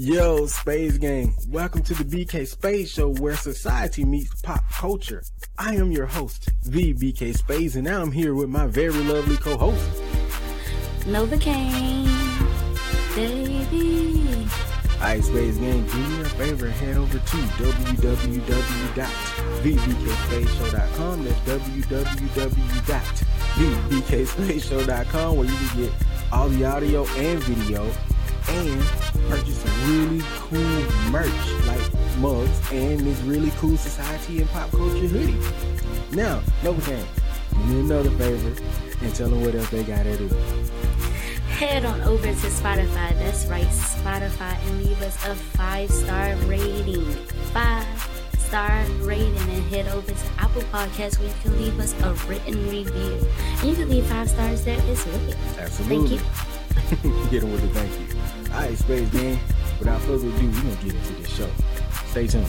Yo, Space Gang. Welcome to the BK Space Show where society meets pop culture. I am your host, the BK Space, and now I'm here with my very lovely co-host, Nova Kane, baby. Alright, Space Gang, do me a favor, head over to www.thebkspaceshow.com. That's www.thebkspaceshow.com where you can get all the audio and video and purchase some really cool merch like mugs and this really cool society and pop culture hoodie. Now, Nova Kane, do me another favor and tell them what else they gotta do. Head on over to Spotify. That's right, Spotify, and leave us a five star rating. Five star rating, and head over to Apple Podcasts where you can leave us a written review. And you can leave five stars there as well. Absolutely. Thank you. Get them with the thank you. All right, Space Gang. Without further ado, we're gonna get into this show. Stay tuned.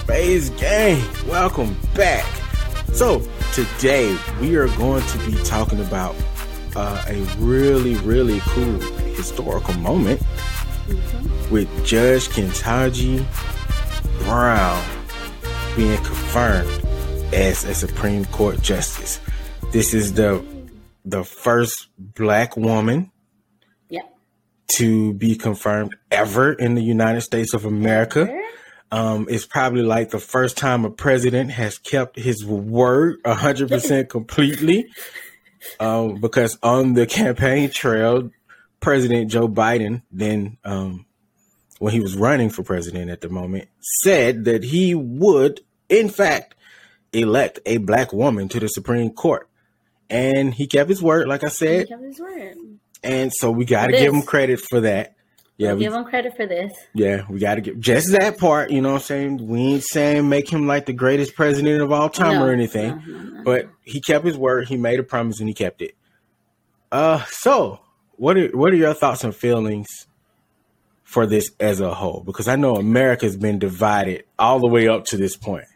Space Gang, welcome back. So, today we are going to be talking about uh, a really, really cool historical moment mm-hmm. with Judge Ketanji Brown being confirmed as a Supreme Court justice. This is the the first black woman yep. to be confirmed ever in the United States of America. Um, it's probably like the first time a president has kept his word 100% completely. Um, because on the campaign trail, President Joe Biden, then, um, when he was running for president at the moment, said that he would, in fact, elect a black woman to the Supreme Court. And he kept his word, like I said. He kept his word. And so we got to give him credit for that. Yeah, we, give him credit for this. Yeah, we got to give just that part. You know what I'm saying? We ain't saying make him like the greatest president of all time no, or anything, no, no, but he kept his word. He made a promise and he kept it. Uh, so what are what are your thoughts and feelings for this as a whole? Because I know America's been divided all the way up to this point.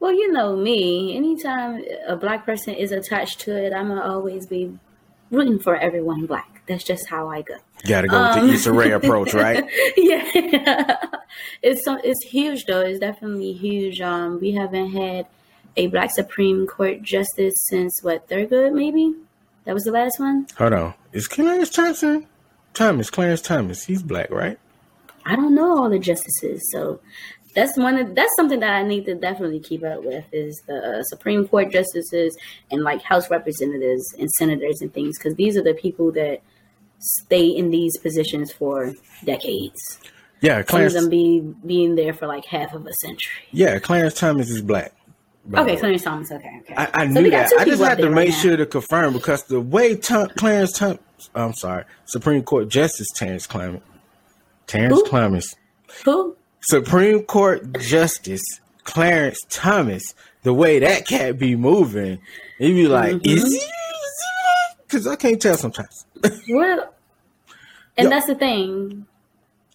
Well, you know me. Anytime a black person is attached to it, I'm gonna always be rooting for everyone black. That's just how I go. Got to go um, with the Issa Rae approach, right? yeah, it's it's huge though. It's definitely huge. Um, we haven't had a black Supreme Court justice since what Thurgood, maybe. That was the last one. Hold on, is Clarence Thompson? Thomas, Clarence Thomas. He's black, right? I don't know all the justices, so that's one of, that's something that I need to definitely keep up with is the uh, Supreme Court justices and like House representatives and senators and things because these are the people that stay in these positions for decades. Yeah, Clarence, some of them be being there for like half of a century. Yeah, Clarence Thomas is black. Okay, Clarence Thomas. Okay, okay. I, I so knew that. I just had to make right sure to confirm because the way Tom, Clarence Thomas, I'm sorry, Supreme Court Justice Terrence Clement, Terrence Who? Clemens, who Supreme Court Justice Clarence Thomas, the way that cat be moving, he be like, mm-hmm. is he? Because I can't tell sometimes. well, and Yo, that's the thing.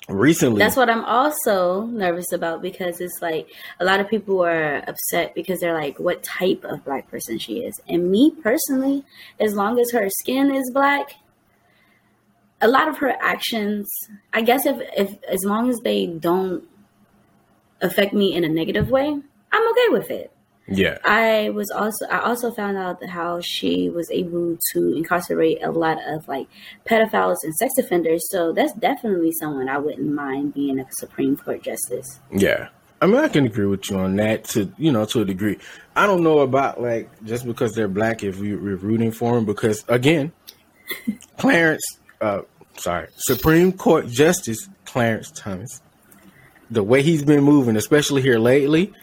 Recently, that's what I'm also nervous about because it's like a lot of people are upset because they're like, "What type of black person she is?" And me personally, as long as her skin is black, a lot of her actions, I guess, if if as long as they don't affect me in a negative way, I'm okay with it. Yeah. I was also I also found out how she was able to incarcerate a lot of like pedophiles and sex offenders. So that's definitely someone I wouldn't mind being a Supreme Court justice. Yeah. I mean, I can agree with you on that to you know to a degree. I don't know about like just because they're black if we, we're rooting for them because again, Clarence, uh, sorry, Supreme Court Justice Clarence Thomas, the way he's been moving, especially here lately,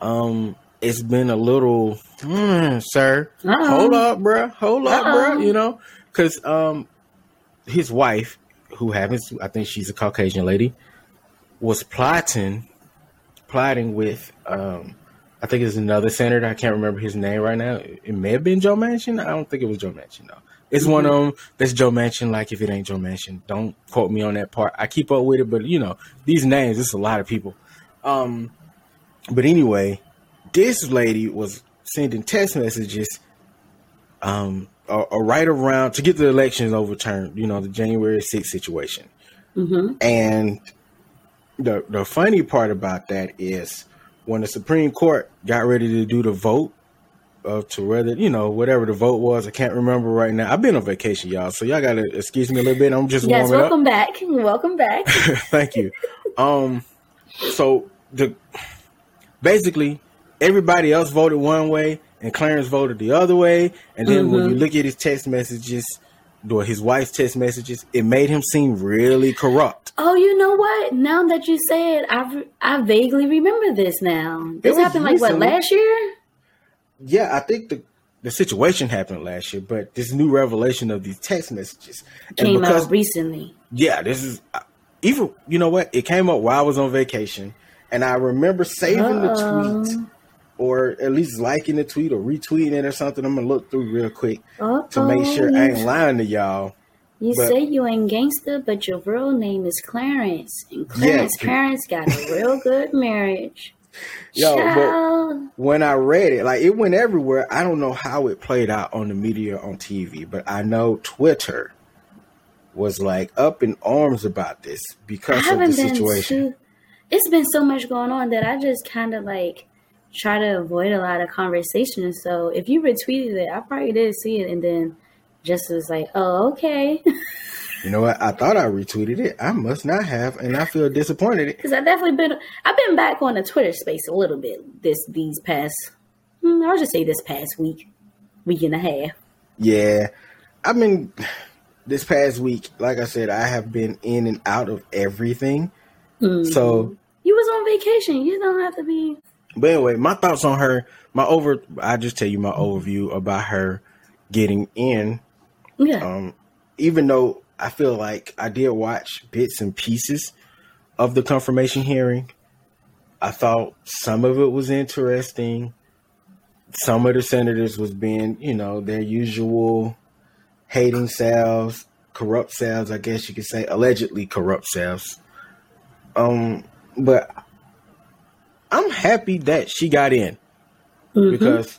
um, it's been a little, mm, sir, Uh-oh. hold up, bro, hold up, bro, you know, because um, his wife, who happens, I think she's a Caucasian lady, was plotting, plotting with, um, I think it's another senator. I can't remember his name right now. It may have been Joe Manchin. I don't think it was Joe Manchin though. It's one of them that's Joe Manchin. Like if it ain't Joe Manchin, don't quote me on that part. I keep up with it, but you know these names. It's a lot of people. Um, but anyway, this lady was sending text messages, um, uh, uh, right around to get the elections overturned. You know the January 6th situation, Mm-hmm. and the the funny part about that is when the Supreme Court got ready to do the vote of to whether you know whatever the vote was. I can't remember right now. I've been on vacation, y'all, so y'all gotta excuse me a little bit. I'm just Yes, warming up. welcome back. Welcome back. Thank you. Um, so the basically everybody else voted one way and Clarence voted the other way, and then when you look at his text messages, or his wife's text messages, it made him seem really corrupt. Oh, you know what? Now that you say it, I I vaguely remember this now. This happened like what last year? Yeah, I think the the situation happened last year, but this new revelation of these text messages and Came because out recently. yeah, this is uh, even you know what? It came up while I was on vacation, and I remember saving the Uh-oh. tweet or at least liking the tweet or retweeting it or something. I'm gonna look through real quick to make sure I ain't lying to y'all. you but- say you ain't gangster, but your real name is Clarence, and Clarence parents got a real good marriage. Yo, but- When I read it, like it went everywhere. I don't know how it played out on the media on TV, but I know Twitter was like up in arms about this because of the situation. too. It's been so much going on that I just kind of like try to avoid a lot of conversations. So if you retweeted it, I probably did see it, and then just was like, "Oh, okay," You know what? I thought I retweeted it. I must not have, and I feel disappointed. because I definitely been. I've been back on the Twitter space a little bit this these past. hmm, I'll just say this past week, week and a half. Yeah, I mean, this past week, like I said, I have been in and out of everything. So, You was on vacation. You don't have to be. But anyway, my thoughts on her. My over. I just tell you my overview about her getting in. Yeah. Um, even though I feel like I did watch bits and pieces of the confirmation hearing, I thought some of it was interesting. Some of the senators was being, you know, their usual hating selves, corrupt selves, I guess you could say, allegedly corrupt selves. Um, but I'm happy that she got in. Mm-hmm. Because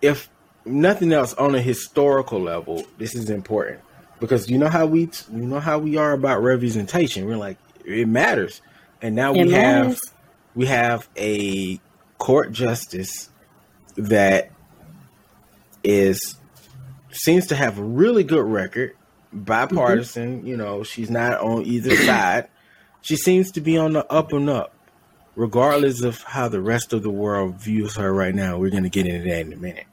if nothing else on a historical level, this is important. Because you know how we you know how we are about representation. We're like it matters, and now It we have we have a court justice that is seems to have a really good record, bipartisan. Mm-hmm. You know, she's not on either side. She seems to be on the up and up, regardless of how the rest of the world views her right now. We're going to get into that in a minute.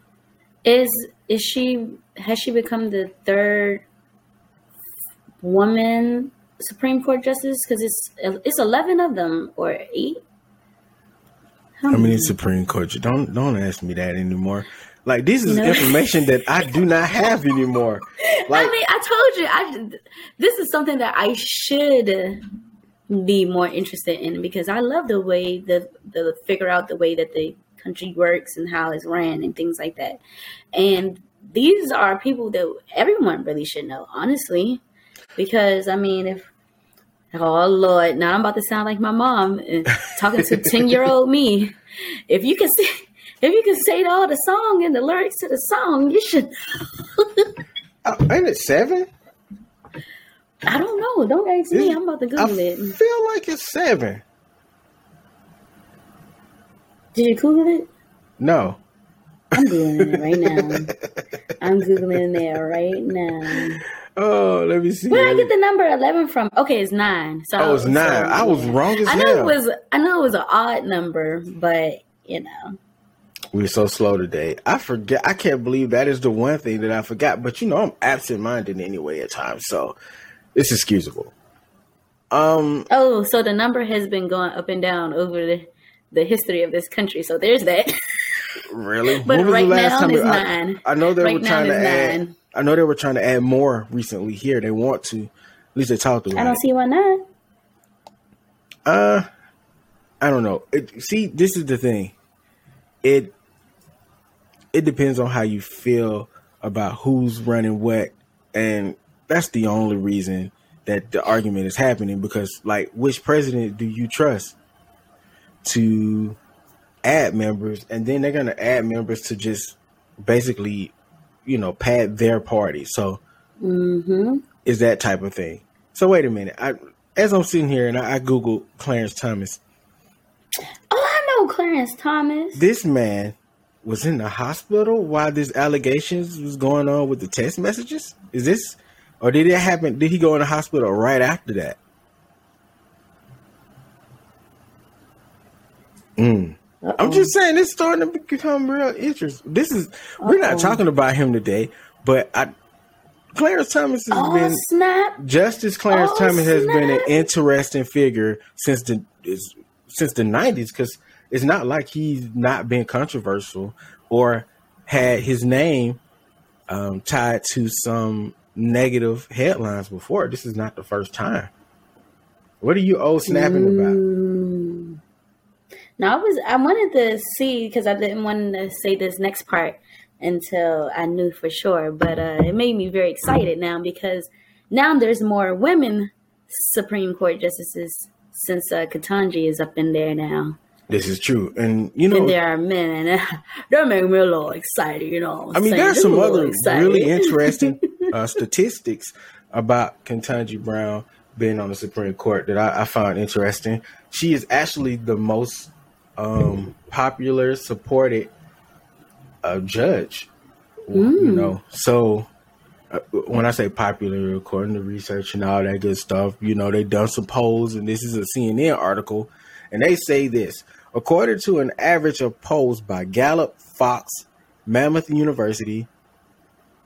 Is is she has she become the third woman Supreme Court justice? Because it's it's eleven of them or eight. How How many Supreme Court? Don't don't ask me that anymore. Like this is No. information that I do not have anymore. Like I mean, I told you, I this is something that I should be more interested in because I love the way the the figure out the way that the country works and how it's ran and things like that. And these are people that everyone really should know, honestly, because I mean, if oh Lord, now I'm about to sound like my mom and talking to ten year old me. If you can see. If you can say all the song and the lyrics to the song, you should. uh, ain't it seven? I don't know. Don't ask me. I'm about to I Google it. I feel like it's seven. Did you Google it? No, I'm Googling it right now. I'm Googling it right now. oh, let me see. Where did I get the number 11 from? Okay, it's nine. So, Oh, it's nine. so, I was wrong as I know hell. it was. I know it was an odd number, but you know, We're so slow today. I forget. I can't believe that is the one thing that I forgot. But you know, I'm absent-minded anyway at times, so it's excusable. Um, oh, so the number has been going up and down over the the history of this country. So there's that. really? But right now it's it- I- nine. I, know they Right were trying to add. nine. I know they were trying to add more recently. Here, they want to. At least they talked about I don't it. see why not. Uh, I don't know. It, see, this is the thing. It it depends on how you feel about who's running what and that's the only reason that the argument is happening because like which president do you trust to add members? And then they're going to add members to just basically you know pad their party. So Mm-hmm. is that type of thing. So wait a minute. I as i'm sitting here and i, I googled clarence thomas. Oh, I know Clarence Thomas. this man was in the hospital while this allegations was going on with the text messages? Is this or did it happen did he go in the hospital right after that Mm. I'm just saying it's starting to become real interesting. This is we're not Uh-oh. talking about him today, but I Clarence Thomas has Oh been snap! Justice Clarence Oh, Thomas has been an interesting figure since the since the nineties because it's not like he's not been controversial or had his name um, tied to some negative headlines before. This is not the first time. What are you old snapping about? Mm. No, I was. I wanted to see because I didn't want to say this next part until I knew for sure. But uh, it made me very excited now because now there's more women Supreme Court justices since uh, Katanji is up in there now. This is true, and you know, and there are men, and that make me a little excited. You know, I mean, there's some other really interesting uh, statistics about Ketanji Brown being on the Supreme Court that I, I found interesting. She is actually the most um, popular, supported uh, judge. You Mm. know, so uh, when I say popular, according to research and all that good stuff, you know, they done some polls, and this is a CNN article, and they say this: according to an average of polls by Gallup, Fox, Monmouth University,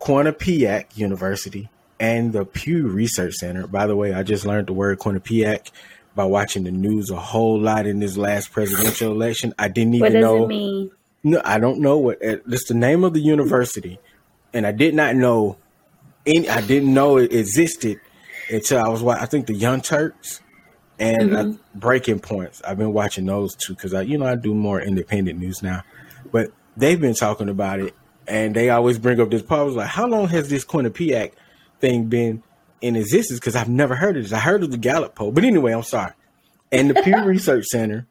Quinnipiac University, and the Pew Research Center. By the way, I just learned the word Quinnipiac by watching the news a whole lot in this last presidential election. I didn't What even does know. it mean? No, I don't know what uh, it's the name of the university, and I did not know any. I didn't know it existed until I was watching. I think the Young Turks and uh, Breaking Points. I've been watching those two because I, you know, I do more independent news now, but they've been talking about it, and they always bring up this problem. Like, how long has this Quinnipiac thing been in existence? Because I've never heard of this. I heard of the Gallup poll, but anyway, I'm sorry. And the Pew Research Center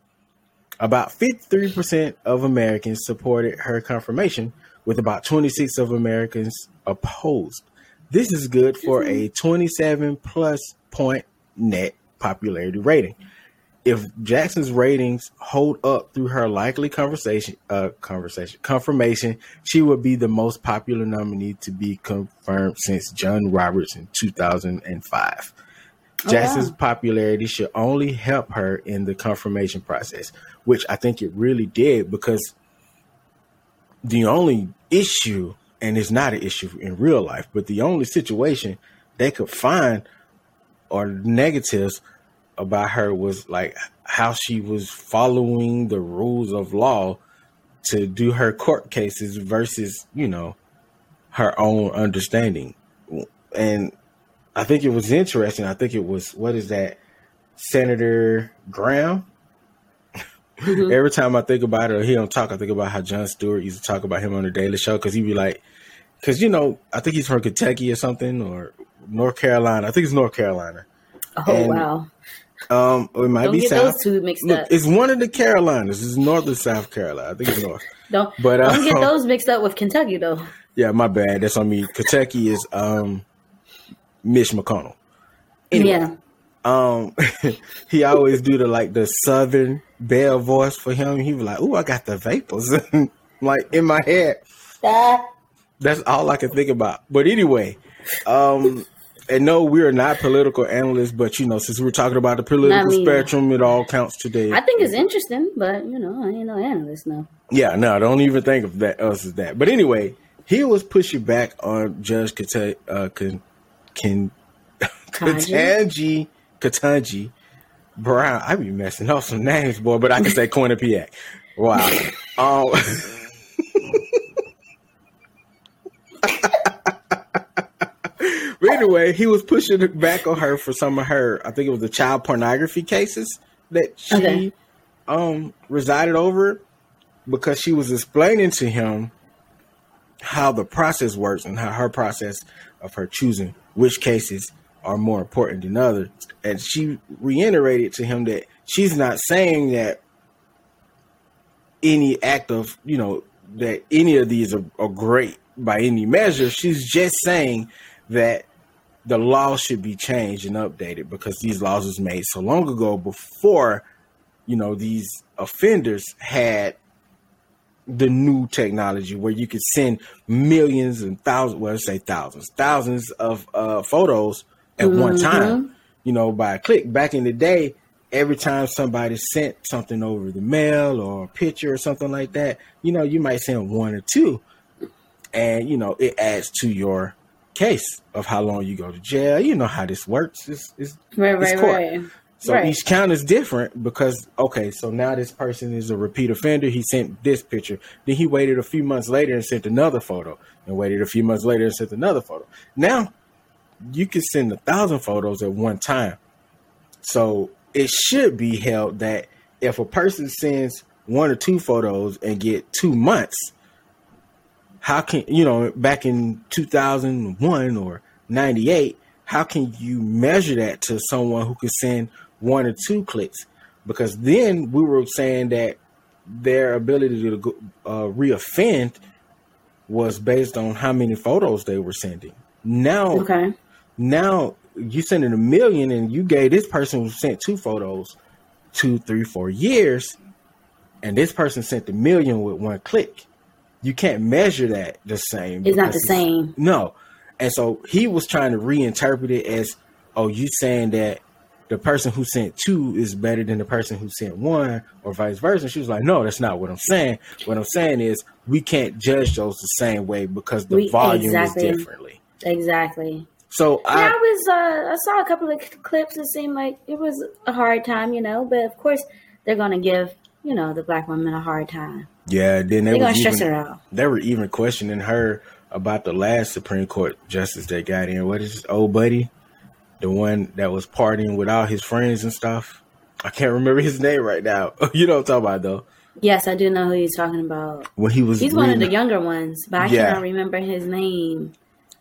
about 53% of Americans supported her confirmation, with about 26 of Americans opposed. This is good for a 27 plus point net popularity rating. If Jackson's ratings hold up through her likely conversation, uh, conversation confirmation, she would be the most popular nominee to be confirmed since John Roberts in 2005. Oh, Jackson's wow. popularity should only help her in the confirmation process, which I think it really did because the only issue, and it's not an issue in real life, but the only situation they could find or negatives about her was like how she was following the rules of law to do her court cases versus, you know, her own understanding. And I think it was interesting. I think it was what is that, Senator Graham. Mhm. Every time I think about it, or he don't talk, I think about how Jon Stewart used to talk about him on the Daily Show because he'd be like, because you know, I think he's from Kentucky or something or North Carolina. I think it's North Carolina. Oh And wow! Um, it might Don't be get South. those two mixed Look, up. it's one of the Carolinas. It's North or South Carolina. I think it's North. Don't but, don't get uh, those mixed up with Kentucky though. Yeah, my bad. That's on me. Kentucky is um Mitch McConnell. Anyway, Yeah. um he always do the like the southern belle voice for him. He was like, "Ooh, I got the vapors." like in my head. That's all I can think about. But anyway, um and no, we are not political analysts, but you know, since we're talking about the political spectrum, it all counts today. I think it's interesting, but you know, I ain't no analyst now. Yeah, no, don't even think of that us as that. But anyway, he was pushing back on Judge Kata- uh, Katanji Katanji Brown. I be messing up some names, boy, but I can say Quinnipiac. Wow. Um, but anyway, he was pushing back on her for some of her. I think it was the child pornography cases that she Okay. um resided over because she was explaining to him how the process works and how her process of her choosing which cases are more important than others. And she reiterated to him that she's not saying that any act of, you know, that any of these are, are great by any measure. She's just saying that the law should be changed and updated because these laws was made so long ago before, you know, these offenders had the new technology where you could send millions and thousands, well, let's say thousands, thousands of uh, photos at mm-hmm. one time, you know, by a click. Back in the day, every time somebody sent something over the mail or a picture or something like that, you know, you might send one or two. And, you know, it adds to your case of how long you go to jail. You know how this works. It's, it's, right, it's right, court. right. So right. each count is different because okay, so now this person is a repeat offender. He sent this picture. Then he waited a few months later and sent another photo, and waited a few months later and sent another photo. Now you can send a thousand photos at one time. So it should be held that if a person sends one or two photos and get two months, how can you know back in 2001 or 98 how can you measure that to someone who could send one or two clicks because then we were saying that their ability to uh, reoffend was based on how many photos they were sending. Now, okay. now you sending a million, and you gave this person who sent two photos two, three, four years, and this person sent a million with one click. You can't measure that the same. It's not the same. No, and so he was trying to reinterpret it as, oh, you saying that the person who sent two is better than the person who sent one, or vice versa. And she was like, no, that's not what I'm saying. What I'm saying is we can't judge those the same way because the we, volume exactly, is differently. Exactly. So I, I, was uh, I saw a couple of clips. It seemed like it was a hard time, you know. But of course, they're gonna give you know the black woman a hard time. Yeah. Then they are gonna stress her out. They were even questioning her about the last Supreme Court justice that got in. What is this old buddy? the one that was partying with all his friends and stuff. I can't remember his name right now. you know what I'm talking about though. Yes, I do know who he's talking about. When he was He's one of the younger ones, but I yeah. cannot remember his name.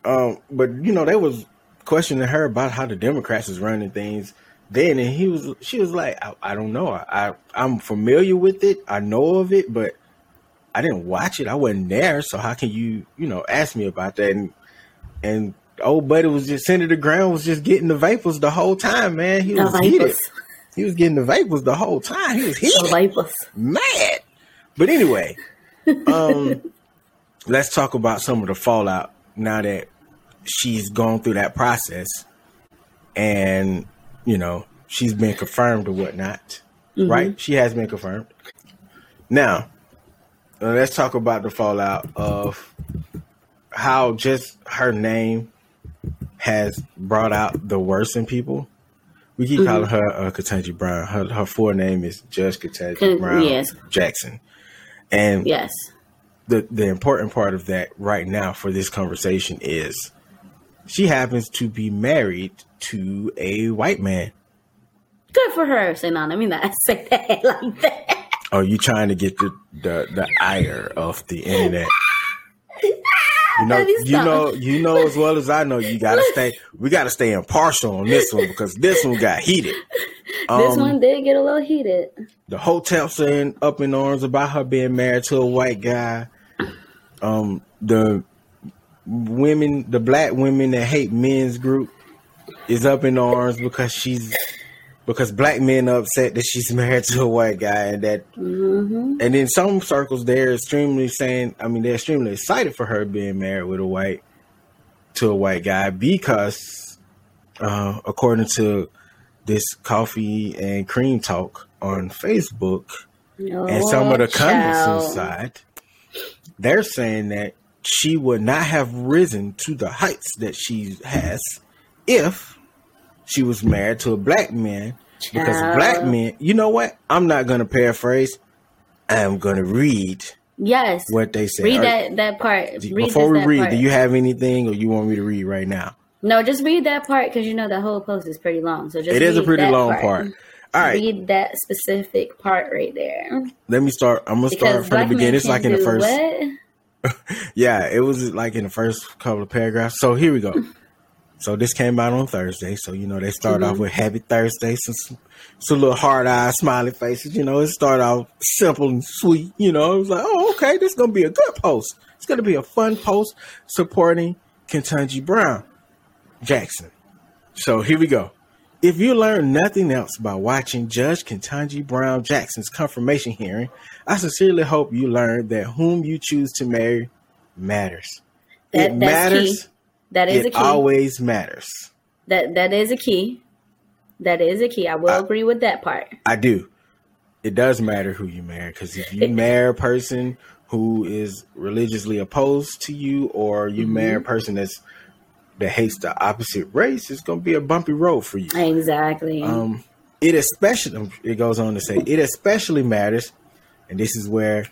Um, but you know, they was questioning her about how the Democrats is running things then and he was she was like, I, I don't know. I, I am familiar with it. I know of it, but I didn't watch it. I wasn't there, so how can you, you know, ask me about that? And and old buddy was just Senator Graham was just getting the vapors the whole time, man. He was heated. He was getting the vapors the whole time. He was heated. The vapors. Mad. But anyway, um, let's talk about some of the fallout now that she's gone through that process and you know she's been confirmed or whatnot. Mm-hmm. Right? She has been confirmed. Now, let's talk about the fallout of how just her name has brought out the worst in people. We keep mm-hmm. calling her uh, Ketanji Brown. Her her full name is Judge Ketanji Brown yes. Jackson. And yes, the the important part of that right now for this conversation is she happens to be married to a white man. Good for her. Say no, I mean not say that like that. Are you trying to get the the, the ire of the internet? You know, you know, you know as well as I know. You gotta stay. We gotta stay impartial on this one because this one got heated. Um, this one did get a little heated. The hotel saying up in arms about her being married to a white guy. Um, the women, the black women that hate men's group, is up in arms because she's because black men are upset that she's married to a white guy and that mm-hmm. and in some circles they're extremely saying i mean they're extremely excited for her being married with a white to a white guy because uh, according to this coffee and cream talk on facebook oh, and some of the comments inside they're saying that she would not have risen to the heights that she has if she was married to a black man because black men. You know what? I'm not gonna paraphrase. I'm gonna read. Yes. What they say. Read that that part. Read before we read, part. do you have anything, or you want me to read right now? No, just read that part because you know the whole post is pretty long. So just it is a pretty long part. part. All right. Read that specific part right there. Let me start. I'm gonna because start from the beginning. It's like in the first. What? Yeah, it was like in the first couple of paragraphs. So here we go. So this came out on Thursday. So you know they start mm-hmm. off with Happy Thursday, some some little hard eyed smiley faces. You know it started off simple and sweet. You know it was like, oh okay, this is gonna be a good post. It's gonna be a fun post supporting Ketanji Brown Jackson. So here we go. If you learn nothing else by watching Judge Ketanji Brown Jackson's confirmation hearing, I sincerely hope you learn that whom you choose to marry matters. That, it matters. Key. That is it a key. always matters. That that is a key. That is a key. I will I, agree with that part. I do. It does matter who you marry because if you marry a person who is religiously opposed to you, or you mm-hmm. marry a person that's that hates the opposite race, it's going to be a bumpy road for you. Exactly. Um, it especially, it goes on to say, it especially matters, and this is where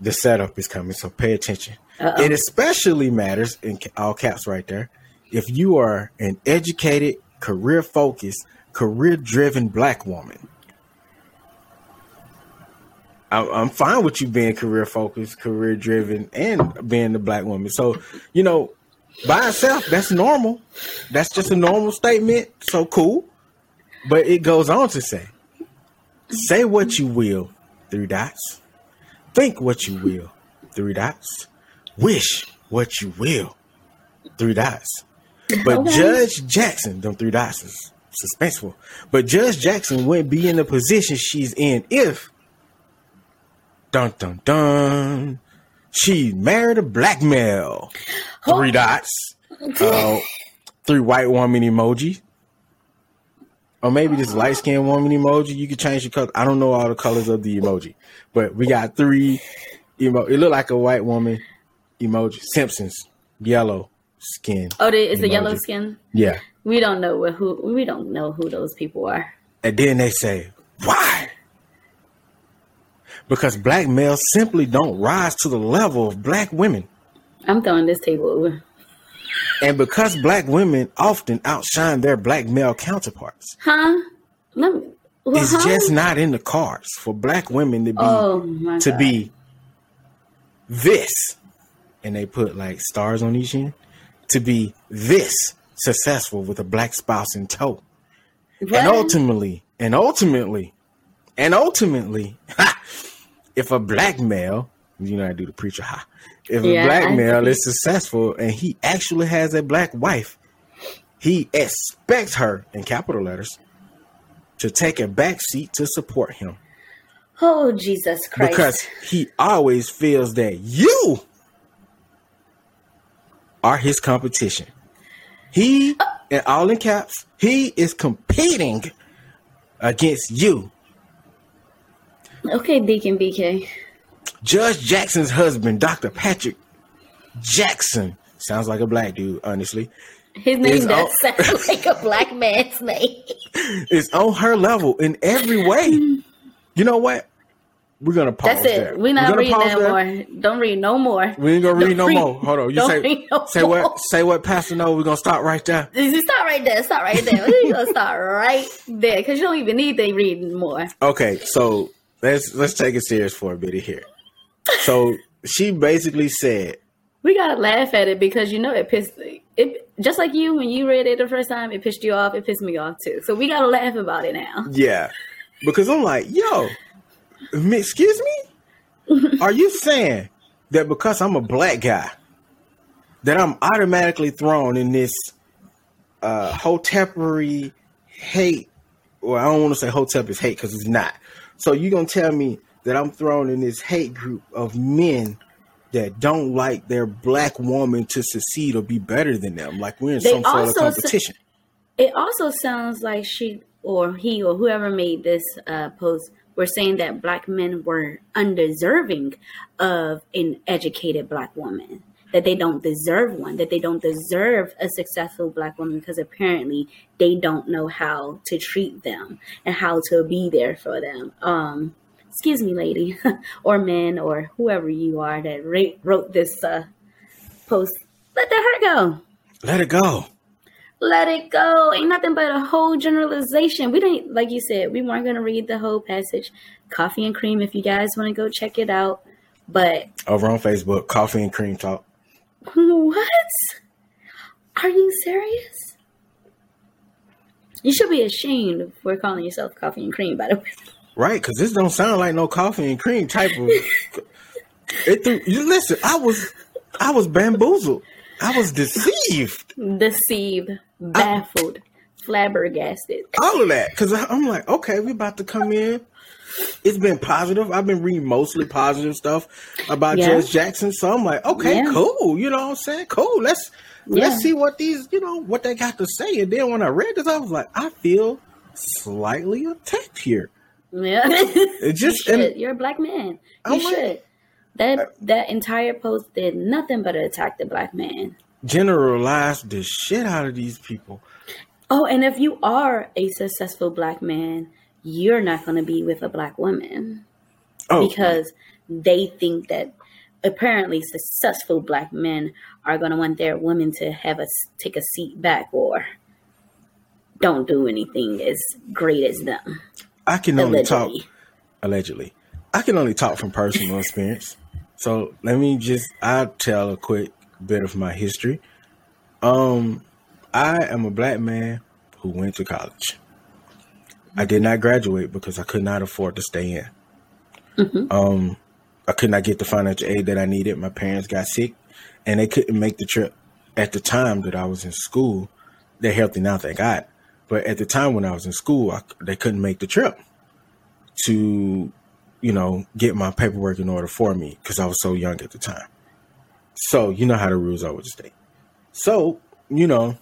the setup is coming, so pay attention. Uh-oh. It especially matters, in all caps right there, if you are an educated, career focused, career driven black woman. I'm fine with you being career focused, career driven, and being the black woman. So, you know, by itself, that's normal. That's just a normal statement. So cool. But it goes on to say, say what you will, three dots. Think what you will, three dots. Wish what you will, three dots. But okay. Judge Jackson, them three dots is suspenseful. But Judge Jackson wouldn't be in the position she's in if, dun dun dun, she married a black male. Three dots. Uh, three white woman emoji. Or maybe this light skinned woman emoji. You could change the color. I don't know all the colors of the emoji. But we got three emo it looked like a white woman emoji. Simpsons. Yellow skin. Oh, it's a yellow skin? Yeah. We don't know who we don't know who those people are. And then they say, Why? because black males simply don't rise to the level of black women. I'm throwing this table over. And because black women often outshine their black male counterparts. Huh? Me, well, it's huh? just not in the cards for black women to be oh, to God. be this. And they put like stars on each end to be this successful with a black spouse in tow. What? And ultimately, and ultimately, and ultimately, if a black male, you know, I do the preacher ha. If yeah, a black male is successful and he actually has a black wife, he expects her in capital letters to take a back seat to support him. Oh Jesus Christ! Because he always feels that you are his competition. He, uh. and all in caps, he is competing against you Okay, Deacon BK. Judge Jackson's husband, Dr. Patrick Jackson, sounds like a black dude, honestly. His name does on, sound like a black man's name. It's on her level in every way. You know what? We're gonna pause. That's it. There. We're not reading no more. Don't read no more. We ain't gonna read no more. Hold on. You say no say more. what? Say what, Pastor? No, we're gonna stop right there. You stop right there. Stop right there. we're gonna stop right there because you don't even need to read more. Okay, so let's let's take it serious for a bit here. So she basically said, "We gotta laugh at it because you know it pissed it just like you when you read it the first time. It pissed you off. It pissed me off too. So we gotta laugh about it now. Yeah, because I'm like, yo, excuse me, are you saying that because I'm a black guy that I'm automatically thrown in this uh hotepery hate? Well, I don't want to say hotep is hate because it's not. So you gonna tell me that I'm thrown in this hate group of men that don't like their black woman to succeed or be better than them? Like we're in they some sort of competition. it also sounds like she or he or whoever made this uh, post were saying that black men were undeserving of an educated black woman that they don't deserve one, that they don't deserve a successful black woman because apparently they don't know how to treat them and how to be there for them. Um, excuse me, lady, or men, or whoever you are that wrote this uh, post. Let that hurt go. Let it go. Let it go. Ain't nothing but a whole generalization. We didn't, like you said, we weren't going to read the whole passage. Coffee and cream, if you guys want to go check it out But over on Facebook, Coffee and Cream Talk. what? Are you serious? You should be ashamed for calling yourself coffee and cream, by the way. Right, because this don't sound like no coffee and cream type of. it threw, you listen. I was, I was bamboozled. I was deceived. Deceived, baffled, I, flabbergasted. All of that, because I'm like, okay, we about to come in. It's been positive. I've been reading mostly positive stuff about yeah. Judge Jackson. So I'm like, okay, yeah. cool. You know what I'm saying? Cool. Let's yeah. let's see what these, you know, what they got to say. And then when I read this, I was like, I feel slightly attacked here. Yeah. It just you and, you're a black man. You I'm should. Like, that that entire post did nothing but attack the black man. Generalize the shit out of these people. Oh, and if you are a successful black man, you're not going to be with a black woman oh. because they think that apparently successful black men are going to want their women to have a take a seat back or don't do anything as great as them. I can only allegedly. talk allegedly. I can only talk from personal experience. So let me just I'll tell a quick bit of my history. Um I am a black man who went to college. I did not graduate because I could not afford to stay in. Mm-hmm. Um, I could not get the financial aid that I needed. My parents got sick, and they couldn't make the trip at the time that I was in school. They're healthy now, thank God. But at the time when I was in school, I, they couldn't make the trip to, you know, get my paperwork in order for me because I was so young at the time. So you know how the rules are with the state. So you know,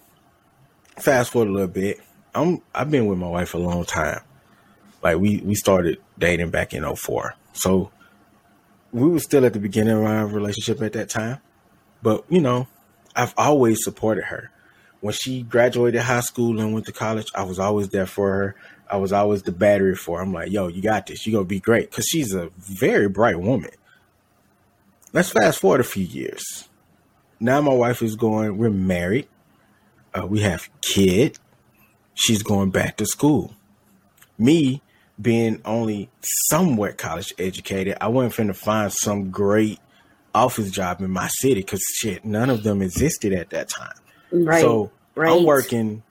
fast forward a little bit. I'm I've been with my wife a long time. Like we we started dating back in 04. So we were still at the beginning of our relationship at that time. But, you know, I've always supported her. When she graduated high school and went to college, I was always there for her. I was always the battery for her. I'm like, yo, you got this. You're going to be great. Because she's a very bright woman. Let's fast forward a few years. Now my wife is going, we're married. Uh, we have kid she's going back to school. Me being only somewhat college educated, I wasn't finna find some great office job in my city because shit, none of them existed at that time. Right. So right. I'm working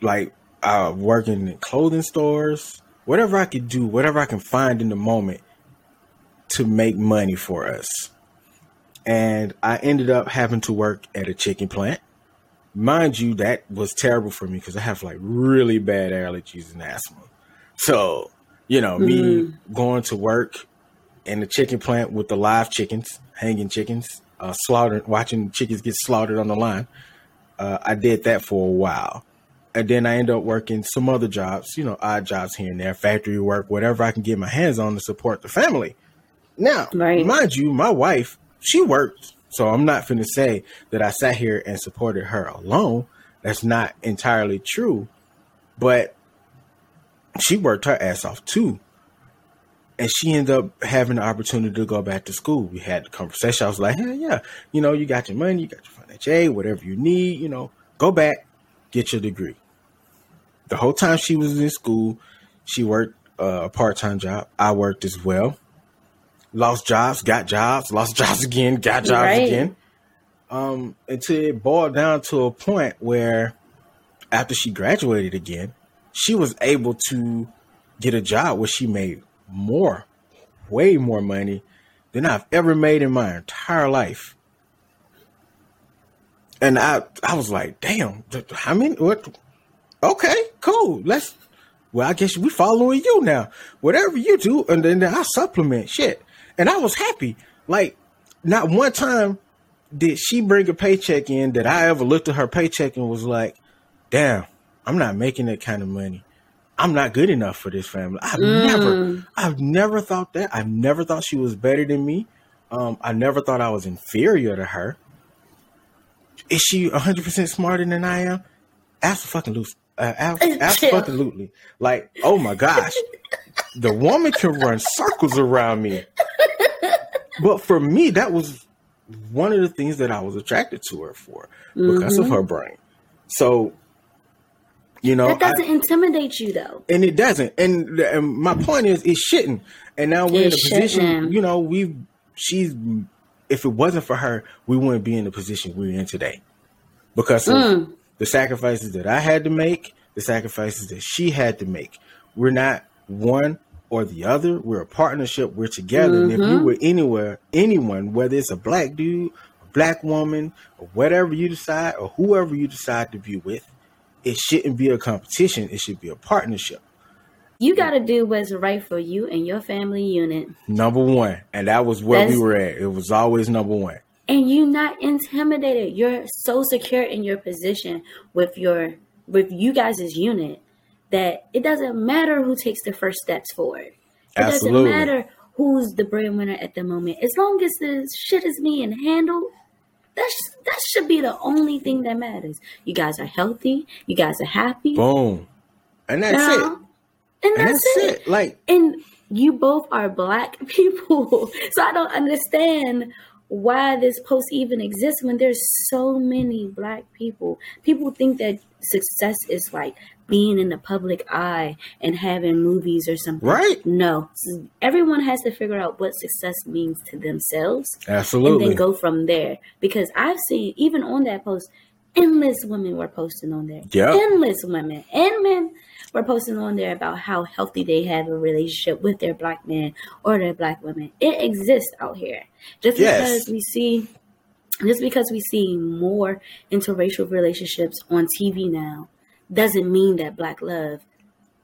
like uh working in clothing stores, whatever I could do, whatever I can find in the moment to make money for us. And I ended up having to work at a chicken plant mind you, that was terrible for me because I have like really bad allergies and asthma. So, you know, mm. me mm-hmm. going to work in the chicken plant with the live chickens, hanging chickens, uh, slaughtered, watching chickens get slaughtered on the line. Uh, I did that for a while. And then I ended up working some other jobs, you know, odd jobs here and there, factory work, whatever I can get my hands on to support the family. Now, right. mind you, my wife, she worked so I'm not going to say that I sat here and supported her alone. That's not entirely true. But she worked her ass off too. And she ended up having the opportunity to go back to school. We had the conversation. I was like, hey, yeah, you know, you got your money, you got your financial aid, whatever you need, you know, go back, get your degree. The whole time she was in school, she worked uh, a part time job. I worked as well lost jobs, got jobs, lost jobs again, got jobs right. again. Um, until it boiled down to a point where after she graduated again, she was able to get a job where she made more, way more money than I've ever made in my entire life. And I, I was like, damn, I mean, what? Okay, cool. Let's, well, I guess we following you now. Whatever you do, and then I supplement shit. And I was happy. Like, not one time did she bring a paycheck in that I ever looked at her paycheck and was like, damn, I'm not making that kind of money. I'm not good enough for this family. I've mm. never, I've never thought that. I've never thought she was better than me. Um, I never thought I was inferior to her. Is she 100% smarter than I am? Absolutely. Uh, absolutely. Like, oh my gosh. the woman can run circles around me but for me, that was one of the things that I was attracted to her for because mm-hmm. of her brain. So, You know, that doesn't I, intimidate you though, and it doesn't. And, and, my point is, it shouldn't. And now we're it in a position. Shouldn't. You know, we she's if it wasn't for her, we wouldn't be in the position we're in today because of mm. the sacrifices that I had to make, the sacrifices that she had to make. We're not one or the other. We're a partnership. We're together. Mm-hmm. And if you mm-hmm. were anywhere, anyone, whether it's a black dude, a black woman, or whatever you decide, or whoever you decide to be with, it shouldn't be a competition. It should be a partnership. You got to do what's right for you and your family unit. Number one. And that was where That's, we were at. It was always number one. And you're not intimidated. You're so secure in your position with your with you guys' unit that it doesn't matter who takes the first steps forward. It Absolutely. doesn't matter who's the breadwinner at the moment. As long as the shit is being handled, that's that should be the only thing that matters. You guys are healthy. You guys are happy. Boom. And that's now, it. And that's, and that's it. it. Like and you both are black people. so I don't understand why this post even exists when there's so many black people. People think that success is like being in the public eye and having movies or something. Right. No. Everyone has to figure out what success means to themselves. Absolutely. And then go from there. Because I've seen even on that post, endless women were posting on there. Yeah. Endless women and men were posting on there about how healthy they have a relationship with their black men or their black women. It exists out here. Just yes. because we see just because we see more interracial relationships on TV now doesn't mean that black love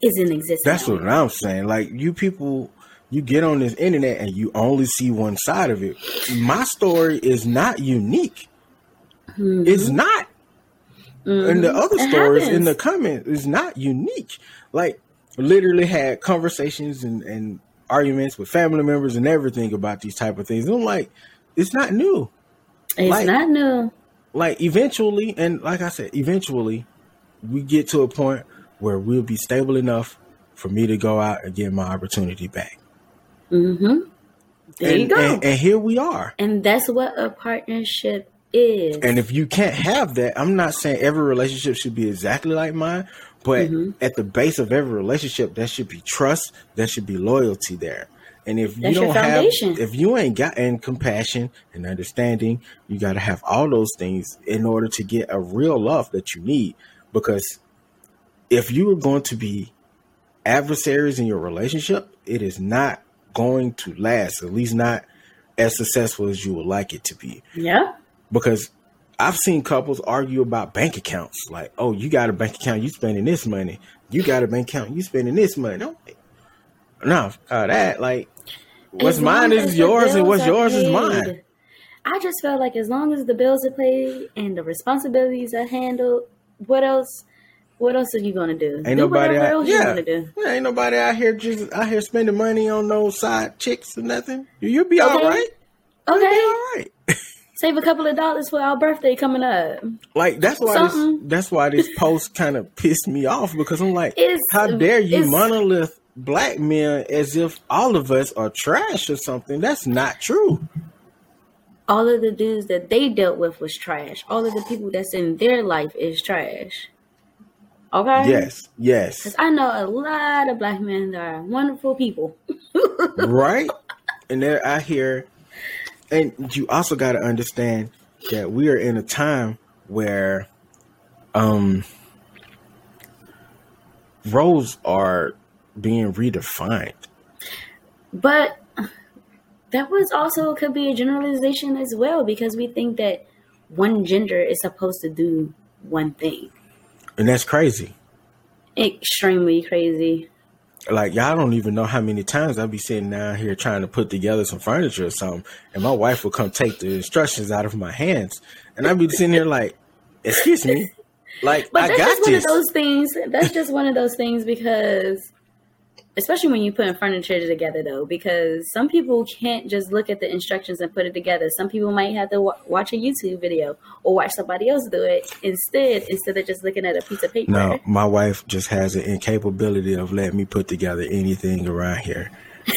isn't existing. That's what I'm saying. Like you people you get on this internet and you only see one side of it. My story is not unique. Mm-hmm. It's not. Mm-hmm. And the mm-hmm. other it stories happens. in the comments is not unique. Like literally had conversations and, and arguments with family members and everything about these type of things. And I'm like, it's not new. It's like, not new. Like eventually, and like I said, eventually we get to a point where we'll be stable enough for me to go out and get my opportunity back. Mm-hmm. There and, you go. And, and, here we are. And that's what a partnership is. And if you can't have that, I'm not saying every relationship should be exactly like mine, but mm-hmm. at the base of every relationship, there should be trust, there should be loyalty there. And if That's you don't have, if you ain't got and compassion and understanding, you got to have all those things in order to get a real love that you need. Because if you are going to be adversaries in your relationship, it is not going to last, at least not as successful as you would like it to be. Yeah. Because I've seen couples argue about bank accounts. Like, oh, you got a bank account, you spending this money. You got a bank account, you spending this money. No, no, uh, that like what's as mine is yours, and what's yours paid. is mine. I just felt like as long as the bills are paid and the responsibilities are handled, what else? What else are you gonna do? Ain't do nobody out, yeah, yeah, ain't nobody out here just out here spending money on those side chicks or nothing. You'll be okay. all right. Okay, be all right. Save a couple of dollars for our birthday coming up. Like that's why this, that's why this post kind of pissed me off because I'm like, it's, how dare you monolith black men as if all of us are trash or something? That's not true all of the dudes that they dealt with was trash. All of the people that's in their life is trash. Okay. Yes. Yes. Because I know a lot of black men that are wonderful people. right. And they're out here, and you also got to understand that we are in a time where, um, roles are being redefined. But that was also could be a generalization as well because we think that one gender is supposed to do one thing. And that's crazy. Extremely crazy. Like y'all don't even know how many times I'll be sitting down here trying to put together some furniture or something, and my wife will come take the instructions out of my hands, and I'd be sitting here like, "Excuse me, like but I that's got just this. one of those things. That's just one of those things because especially when you put furniture together though because some people can't just look at the instructions and put it together some people might have to w- watch a youtube video or watch somebody else do it instead instead of just looking at a piece of paper no my wife just has an incapability of letting me put together anything around here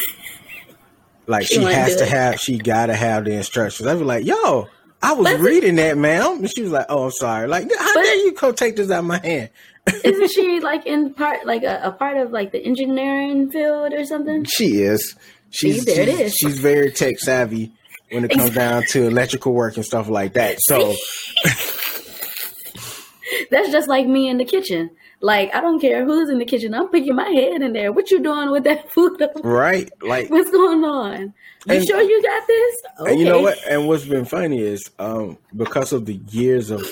like she, she has to have she gotta have the instructions i'd be like yo I was But- reading that, ma'am. And she was like, "Oh, I'm sorry. Like, how But- dare you go take this out of my hand?" Isn't she like in part like a, a part of like the engineering field or something? She is. She's See, there it she's, is. she's very tech savvy when it comes down to electrical work and stuff like that. So That's just like me in the kitchen. Like I don't care who's in the kitchen. I'm putting my head in there. What you doing with that food? right, like, What's going on? You And- sure you got this? Okay. and you know what? And what's been funny is um because of the years of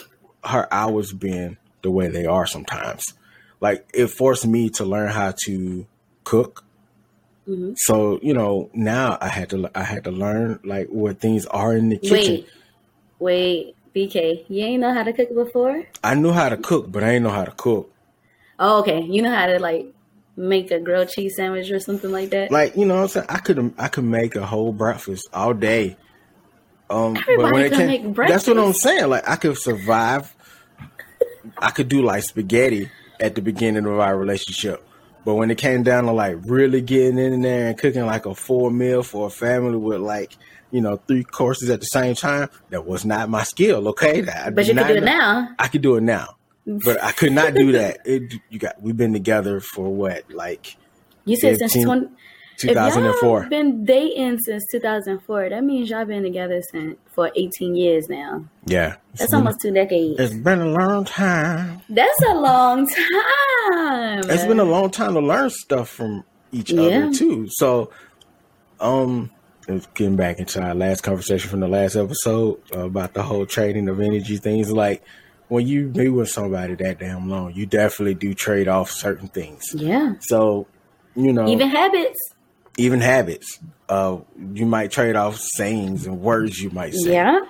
her hours being the way they are sometimes, like it forced me to learn how to cook. Mhm. So you know now I had to I had to learn like what things are in the kitchen. Wait, wait, BK, you ain't know how to cook before? I knew how to cook, but I didn't know how to cook. Oh, okay. You know how to like make a grilled cheese sandwich or something like that? Like you know, what I'm saying I could I could make a whole breakfast all day. Um, Everybody can make breakfast. that's what I'm saying. Like I could survive. I could do like spaghetti at the beginning of our relationship, but when it came down to like really getting in there and cooking like a full meal for a family with like you know three courses at the same time, that was not my skill. Okay, I but you can not do it now. I could do it now, but I could not do that. It, you got we've been together for what like You said since 15 20, if y'all 2004. been dating since 2004, that means y'all been together since for 18 years now. Yeah, That's been- almost two decades. It's been a long time. That's a long time. It's been a long time to learn stuff from each Yeah. other too. So, um, getting back into our last conversation from the last episode about the whole trading of energy things. Like when you be with somebody that damn long, you definitely do trade off certain things. Yeah. So, you know, Even habits. Even habits. Uh, you might trade off sayings and words you might say. Yeah.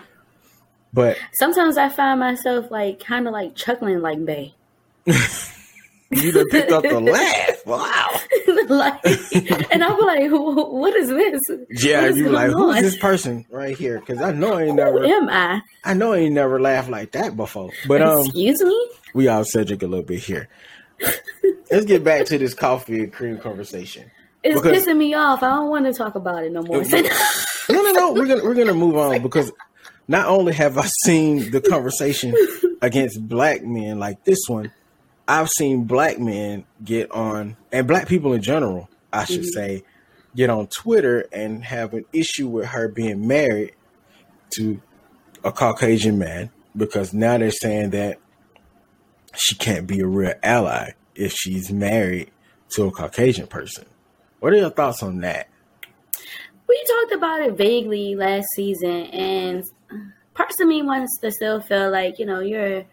But Sometimes I find myself like kind of like chuckling like Bay. you done picked up the laugh. Wow. like, and I'll be like, what is this? Yeah, is you like, who's this person right here? Because I know I ain't Who never, am I? I know I ain't never laughed like that before. But um, Excuse me? we all Cedric a little bit here. Let's get back to this coffee and cream conversation. It's because- pissing me off. I don't want to talk about it no more. No, no, no. We're gonna we're gonna move on because not only have I seen the conversation against black men like this one, I've seen black men get on and black people in general, I should mm-hmm. say, get on Twitter and have an issue with her being married to a Caucasian man because now they're saying that she can't be a real ally if she's married to a Caucasian person. What are your thoughts on that? we talked about it vaguely last season, and parts of me wants to still feel like you know you're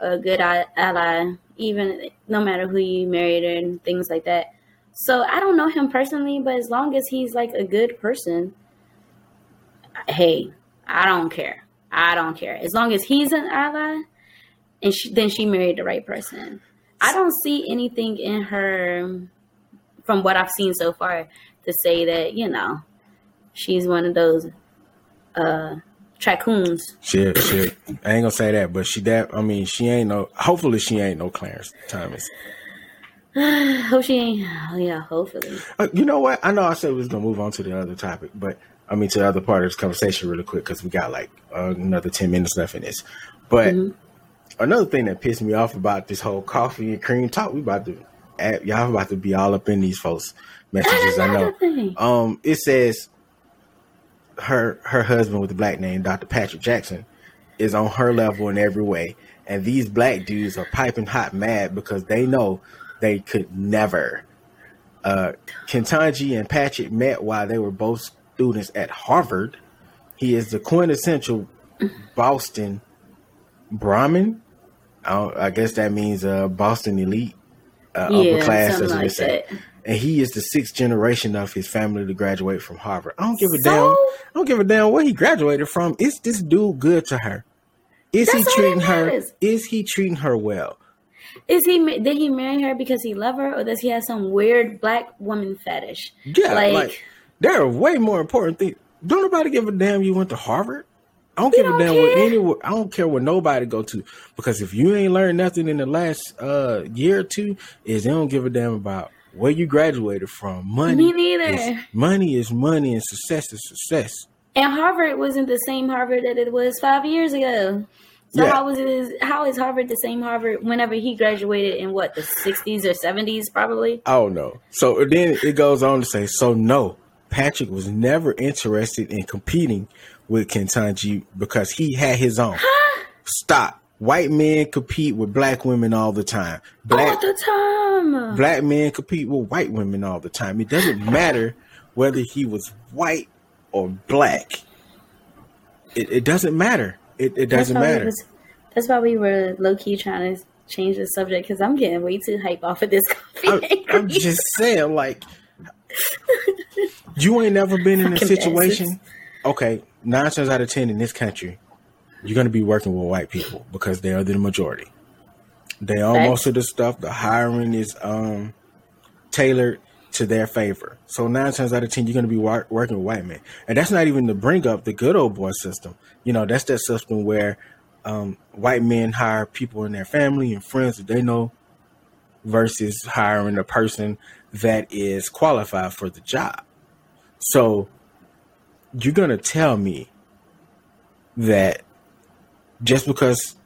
a good ally, even no matter who you married and things like that. So I don't know him personally, but as long as he's like a good person, hey, I don't care. I don't care. As long as he's an ally, and she, then she married the right person. I don't see anything in her, from what I've seen so far, to say that you know she's one of those uh traccoons. Shit, shit. I ain't gonna say that, but she that I mean she ain't no hopefully she ain't no Clarence Thomas. Hope she ain't. Oh yeah, hopefully. Uh, you know what? I know I said we was gonna move on to the other topic, but I mean to the other part of this conversation really quick because we got like uh, another ten minutes left in this. But another thing that pissed me off about this whole coffee and cream talk, we about to add, y'all about to be all up in these folks messages. I know. Um, it says her her husband with the black name, Dr. Patrick Jackson, is on her level in every way, and these black dudes are piping hot mad because they know they could never. Uh, Ketanji and Patrick met while they were both students at Harvard. He is the quintessential Boston Brahmin. I, I guess that means uh, Boston elite, uh, upper class, as we like say that. and he is the sixth generation of his family to graduate from Harvard. I don't give a So? damn. I don't give a damn where he graduated from. Is this dude good to her? Is he That's all that treating her? Is he treating her well? Is he? Did he marry her because he love her, or does he have some weird black woman fetish? Yeah, like, Like- there are way more important things. Don't nobody give a damn you went to Harvard. I don't give don't a damn what care. any. I don't care what nobody go to because if you ain't learned nothing in the last uh, year or two, is they don't give a damn about where you graduated from. Money, Me neither. is, money is money, and success is success. And Harvard wasn't the same Harvard that it was five years ago. So Yeah. how was it? How is Harvard the same Harvard whenever he graduated in what the sixties or seventies probably? I don't know. So then it goes on to say, so no, Patrick was never interested in competing with Ketanji because he had his own. Stop. White men compete with black women all the time. All Black the time. black men compete with white women all the time. It doesn't matter whether he was white or black. It, it doesn't matter. It, it That's doesn't we matter. was- that's why we were low key trying to change the subject because I'm getting way too hype off of this coffee. I'm, I'm just saying, like, you ain't never been in a situation. Okay, nine times out of ten in this country, you're gonna be working with white people because they are the majority. They own most of the stuff. The hiring is um tailored to their favor. So nine times out of ten, you're gonna be wor- working with white men, and that's not even to bring up the good old boy system. You know, that's that system where um, white men hire people in their family and friends that they know versus hiring a person that is qualified for the job. So you're going to tell me that just because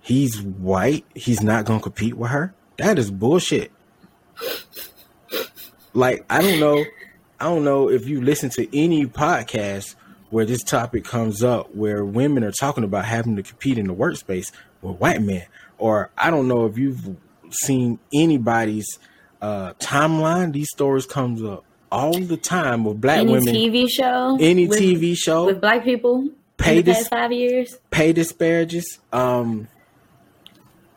he's white, he's not going to compete with her? That is bullshit. Like I don't know I don't know if you listen to any podcast where this topic comes up where women are talking about having to compete in the workspace with white men or I don't know if you've seen anybody's uh timeline these stories comes up all the time with black Any women TV show, any with, TV show with black people Pay in past five years. pay disparages, um,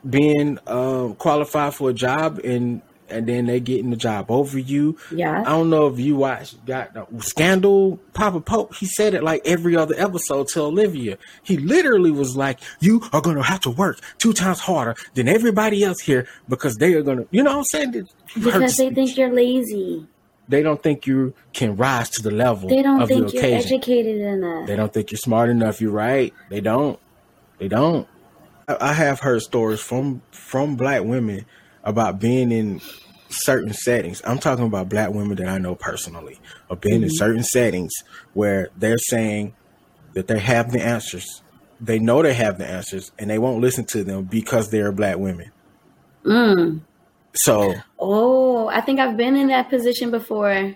being um, qualified for a job and and then they getting the job over you. Yeah. I don't know if you watched got uh, Scandal. Papa Pope, he said it like every other episode to Olivia. He literally was like, "You are gonna have to work two times harder than everybody else here because they are gonna." You know what I'm saying? Because they think you're lazy. They don't think you can rise to the level They don't of the think you're occasion. educated enough. They don't think you're smart enough. You're right. They don't. They don't. I, I have heard stories from from black women about being in certain settings. I'm talking about black women that I know personally, of being in certain settings where they're saying that they have the answers. They know they have the answers, and they won't listen to them because they're black women. Mm. So Oh, I think I've been in that position before.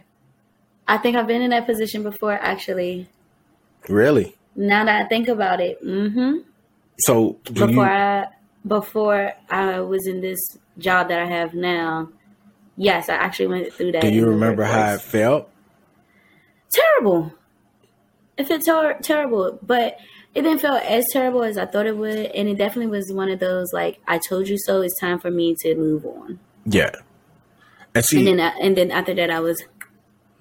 I think I've been in that position before, actually. really, Now that I think about it, hmm so before you? I before I was in this job that I have now, yes, I actually went through that. Do you remember how it felt? terrible? It felt ter- terrible, but it didn't feel as terrible as I thought it would, and it definitely was one of those like I told you so. It's time for me to move on. Yeah. And see, And then, I, and then after that, I was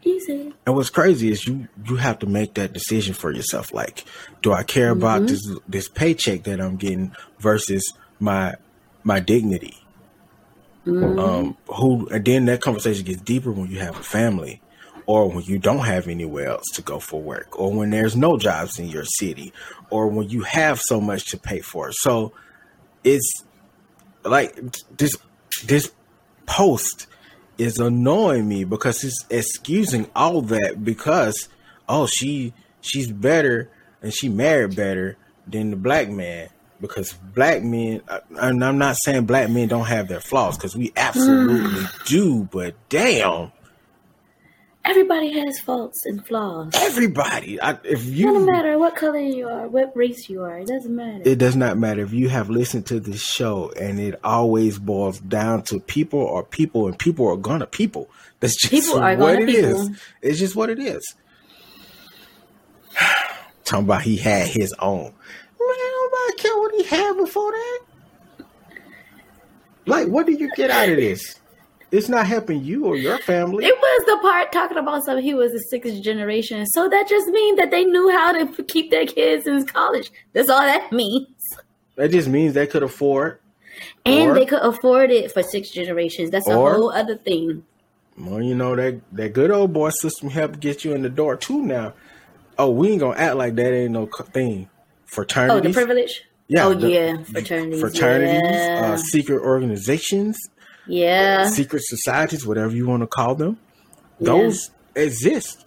easy. And what's crazy is you you have to make that decision for yourself. Like, do I care about this this paycheck that I'm getting versus my my dignity? Um, who and then that conversation gets deeper when you have a family, or when you don't have anywhere else to go for work, or when there's no jobs in your city, or when you have so much to pay for. So it's like this this post is annoying me because it's excusing all that because oh she she's better and she married better than the black man because black men uh, and I'm not saying black men don't have their flaws because we absolutely do but damn Everybody has faults and flaws. everybody I, if It you doesn't matter what color you are, what race you are. It doesn't matter. it does not matter if you have listened to this show and it always boils down to people or people and people are gonna people that's just People are what it is. it's just what it is talking about he had his own man nobody care what he had before that like what do you get out of this it's not helping you or your family It was the part talking about something. He was the sixth generation, so that just means that they knew how to keep their kids in college. That's all that means. that just means they could afford And Or- they could afford it for six generations. That's a whole other thing. Well, you know that that good old boy system helped get you in the door too. Now, oh, we ain't gonna act like that ain't no thing. Fraternity. Oh, the privilege. yeah, Oh the- yeah, fraternities. fraternities, Yeah. uh, secret organizations, yeah. secret societies, whatever you want to call them. Those exist.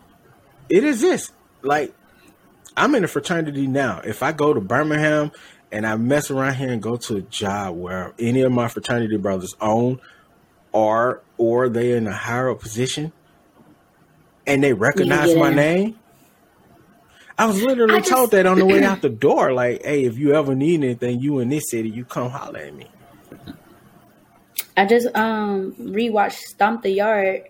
It exists. Like I'm in a fraternity now. If I go to Birmingham and I mess around here and go to a job where any of my fraternity brothers own or or they in a higher position and they recognize my name. I was literally I just- told that on the way out the door, like, hey, if you ever need anything, you in this city, you come holler at me. I just um rewatched Stomp the Yard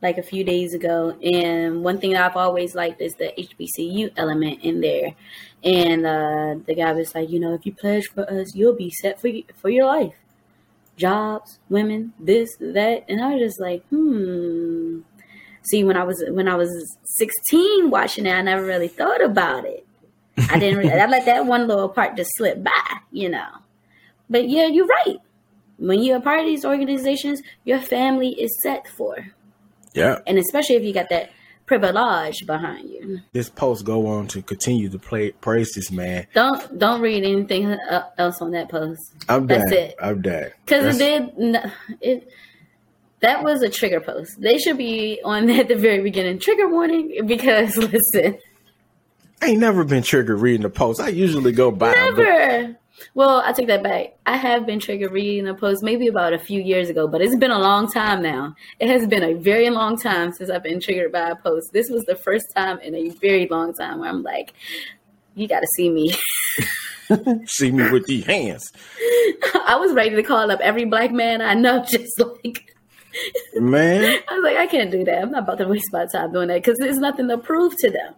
like a few days ago, and one thing that I've always liked is the HBCU element in there. And uh, the guy was like, you know, if you pledge for us, you'll be set for for your life, jobs, women, this, that, and I was just like, hmm. See, when I was when I was sixteen watching it, I never really thought about it. I didn't. Really, I let that one little part just slip by, you know. But yeah, you're right when you're a part of these organizations, your family is set for. Yeah. And especially if you got that privilege behind you. This post go on to continue to play praise this man. Don't don't read anything uh, else on that post I'm dead. That's done. it. I'm done. because it did it. That was a trigger post. They should be on at the very beginning. Trigger warning because listen, I ain't never been triggered reading the post. I usually go by. never. Well, I take that back. I have been triggered reading a post maybe about a few years ago, but it's been a long time now. It has been a very long time since I've been triggered by a post. This was the first time in a very long time where I'm like, you got to see me. See me with these hands, I was ready to call up every black man I know, just like, man. I was like, I can't do that. I'm not about to waste my time doing that because there's nothing to prove to them.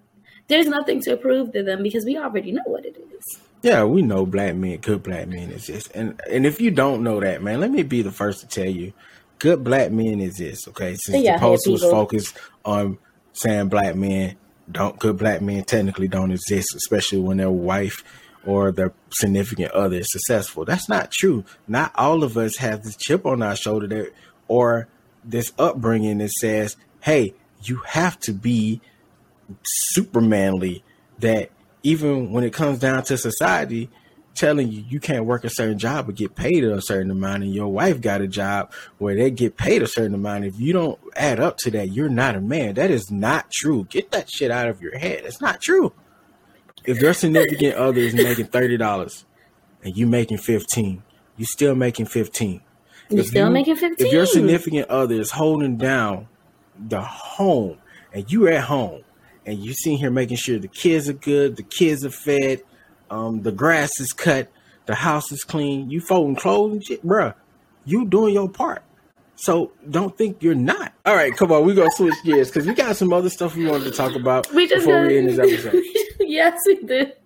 There's nothing to prove to them because we already know what it is. Yeah, we know black men, good black men exist, and and if you don't know that, man, let me be the first to tell you, good black men exist. Okay, since They the post was focused on saying black men don't, good black men technically don't exist, especially when their wife or their significant other is successful. That's not true. Not all of us have this chip on our shoulder that, or this upbringing that says, "Hey, you have to be supermanly that even when it comes down to society telling you you can't work a certain job but get paid a certain amount and your wife got a job where they get paid a certain amount. If you don't add up to that you're not a man. That is not true. Get that shit out of your head. It's not true. If your significant other is making $30 and you making 15 you still making 15 You're still you- making 15. if your significant other is holding down the home and you're at home and you sitting here making sure the kids are good, the kids are fed, um, the grass is cut, the house is clean, you folding clothes and shit, bruh, you doing your part. So don't think you're not. All right, come on, we gonna switch gears because we got some other stuff we wanted to talk about we just before we end this episode. yes, we did.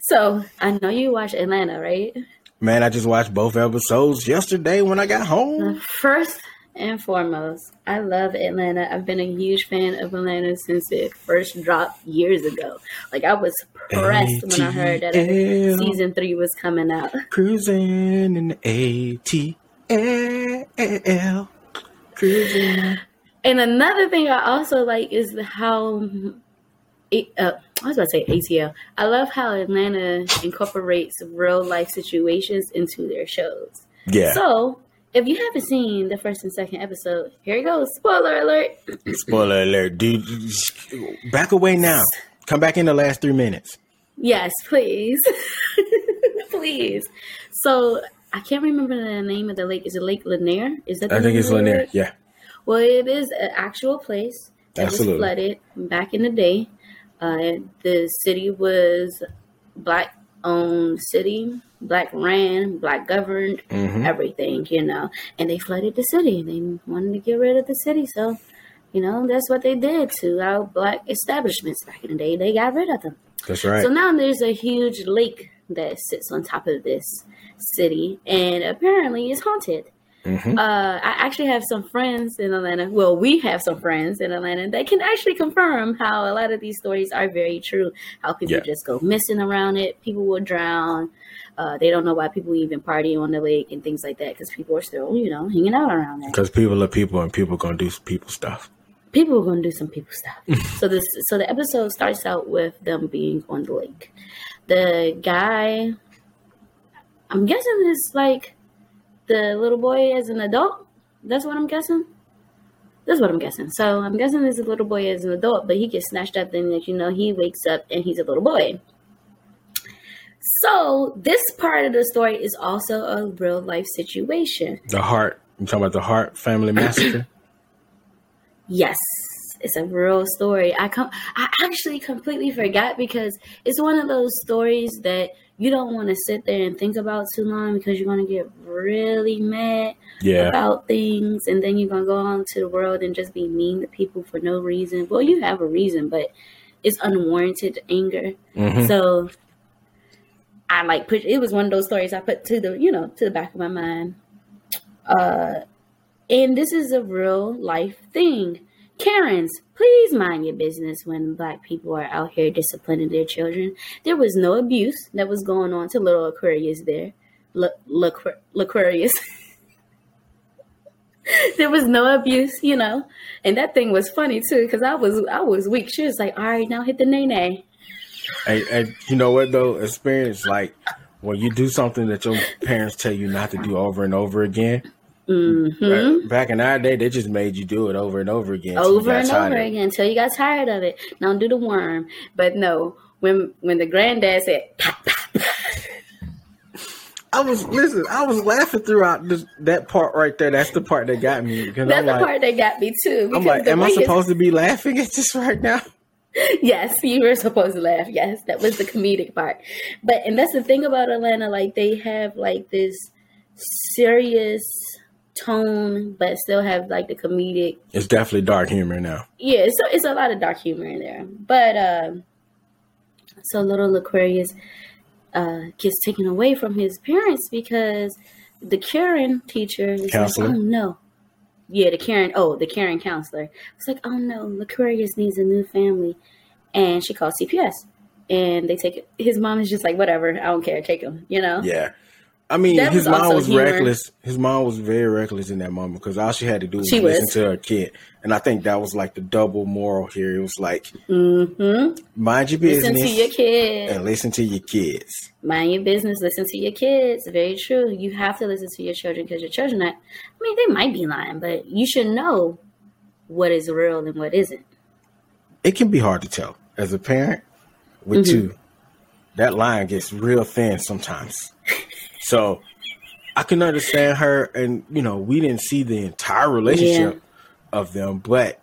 So I know you watch Atlanta, right? Man, I just watched both episodes yesterday when I got home. First and foremost, I love Atlanta. I've been a huge fan of Atlanta since it first dropped years ago. Like I was pressed when I heard that season three was coming out. Cruising in the ATL. Cruising. And another thing I also like is how it, uh, I was about to say ATL. I love how Atlanta incorporates real life situations into their shows. Yeah. So if you haven't seen the first and second episode, here it goes. Spoiler alert. Spoiler alert, dude. Back away now. Come back in the last three minutes. Yes, please. please. So I can't remember the name of the lake. Is it Lake Lanier? Is that the I think it's Lanier. Yeah. Well, it is an actual place that Absolutely. was flooded back in the day. Uh, the city was black owned city, black ran, black governed, Mhm. everything, you know. And they flooded the city. They wanted to get rid of the city, so you know that's what they did to our black establishments back in the day. They got rid of them. That's right. So now there's a huge lake that sits on top of this city, and apparently it's haunted. Mhm. Uh, I actually have some friends in Atlanta. Well, we have some friends in Atlanta that can actually confirm how a lot of these stories are very true. How people Yeah. just go missing around it, people will drown. Uh, they don't know why people even party on the lake and things like that because people are still, you know, hanging out around there. Because people are people and people gonna do people stuff. people are going to do some people stuff. so this, so the episode starts out with them being on the lake. The guy, I'm guessing is like the little boy as an adult. That's what I'm guessing. That's what I'm guessing. So I'm guessing this little boy is an adult, but he gets snatched up. and that you know he wakes up and he's a little boy. So this part of the story is also a real life situation. The Hart. You talking about the Hart family massacre? Yes, it's a real story. I com- I actually completely forgot because it's one of those stories that you don't want to sit there and think about too long because you're going to get really mad Yeah. about things and then you're going to go on to the world and just be mean to people for no reason. Well, you have a reason, but it's unwarranted anger. Mhm. So I like put it was one of those stories I put to the, you know, to the back of my mind. Uh and this is a real life thing. Karens, please mind your business when black people are out here disciplining their children. There was no abuse that was going on to little Aquarius there. L- L'Aqu- Aquarius. there was no abuse, you know. And that thing was funny too, because I was I was weak. She was like, all right, now hit the nay nay. And, and you know what though? Experience like when you do something that your parents tell you not to do over and over again. Mm-hmm. Back, back in our day, they just made you do it over and over again. over and over again until you got tired of it. Don't do the worm. But no, when when the granddad said, "Pop, pop," I was listen. I was laughing throughout this, that part right there. That's the part that got me that's I'm the like, part that got me too. I'm like, am I way his- supposed to be laughing at this right now? yes, you were supposed to laugh. Yes, that was the comedic part. But and that's the thing about Atlanta. Like they have like this serious tone, but still have like the comedic It's definitely dark humor now. yeah, so it's a lot of dark humor in there. But um, so little Aquarius uh, gets taken away from his parents because the Karen teacher is Counselor? like, oh no. Yeah, the Karen, oh, the Karen counselor. It's like, oh no, Aquarius needs a new family. And she calls CPS. And they take it. His mom is just like, whatever, I don't care, take him, you know? Yeah. I mean, That his mom was humor. reckless. His mom was very reckless in that moment because all she had to do was She listen was. to her kid. And I think that was like the double moral here. It was like, Mm-hmm. mind your business, Listen to your kids. and listen to your kids. mind your business listen to your kids very true you have to listen to your children because your children are, i mean they might be lying but you should know what is real and what isn't It can be hard to tell as a parent with Mhm. two. That line gets real thin sometimes. so I can understand her, and you know, we didn't see the entire relationship of them, but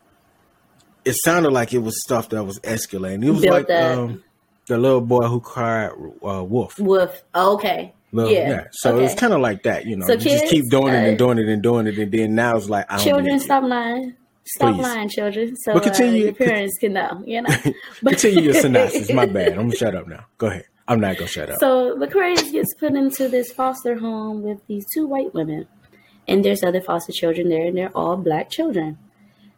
it sounded like it was stuff that was escalating. It was Built like um, the little boy who cried uh, wolf. Wolf. Okay. Little- yeah. So okay. it's kind of like that, you know. So you just kids, keep doing it uh, and doing it and doing it, and then now it's like I don't children, stop lying. Stop Please. lying, children. So But continue- uh, your parents can know. You know. But- Continue your synopsis. My bad. I'm gonna shut up now. Go ahead. I'm not gonna shut up. So Aquarius gets put into this foster home with these two white women, and there's other foster children there, and they're all black children.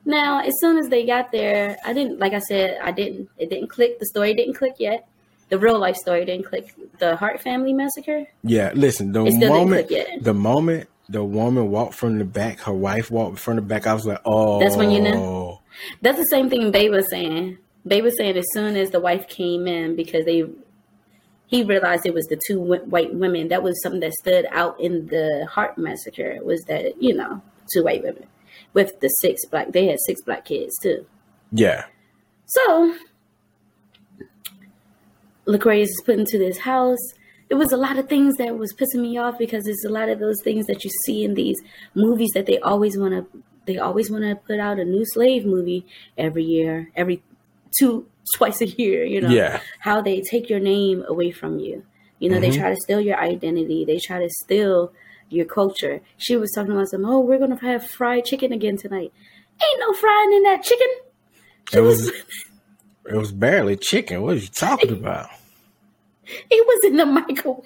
Now, as soon as they got there, I didn't, like I said, I didn't, it didn't click. The story didn't click yet. The real life story didn't click. The Hart family massacre. Yeah, listen. The It still didn't moment, the moment the woman walked from the back, her wife walked from the back. I was like, oh, That's when you know. Oh. That's the same thing Bay was saying. Bay was saying as soon as the wife came in, because they, he realized it was the two wh- white women. That was something that stood out in the Hart massacre. Was that you know two white women with the six black? They had six black kids too. Yeah, So, Loquareeous is put into this house. It was a lot of things that was pissing me off because it's a lot of those things that you see in these movies that they always want to. They always want to put out a new slave movie every year, every two twice a year. You know, Yeah. how they take your name away from you. You know, they Mhm. try to steal your identity. They try to steal your culture. She was talking about some. Oh, we're gonna have fried chicken again tonight. Ain't no frying in that chicken. She it was was. It was barely chicken. What are you talking about? It was in the microwave.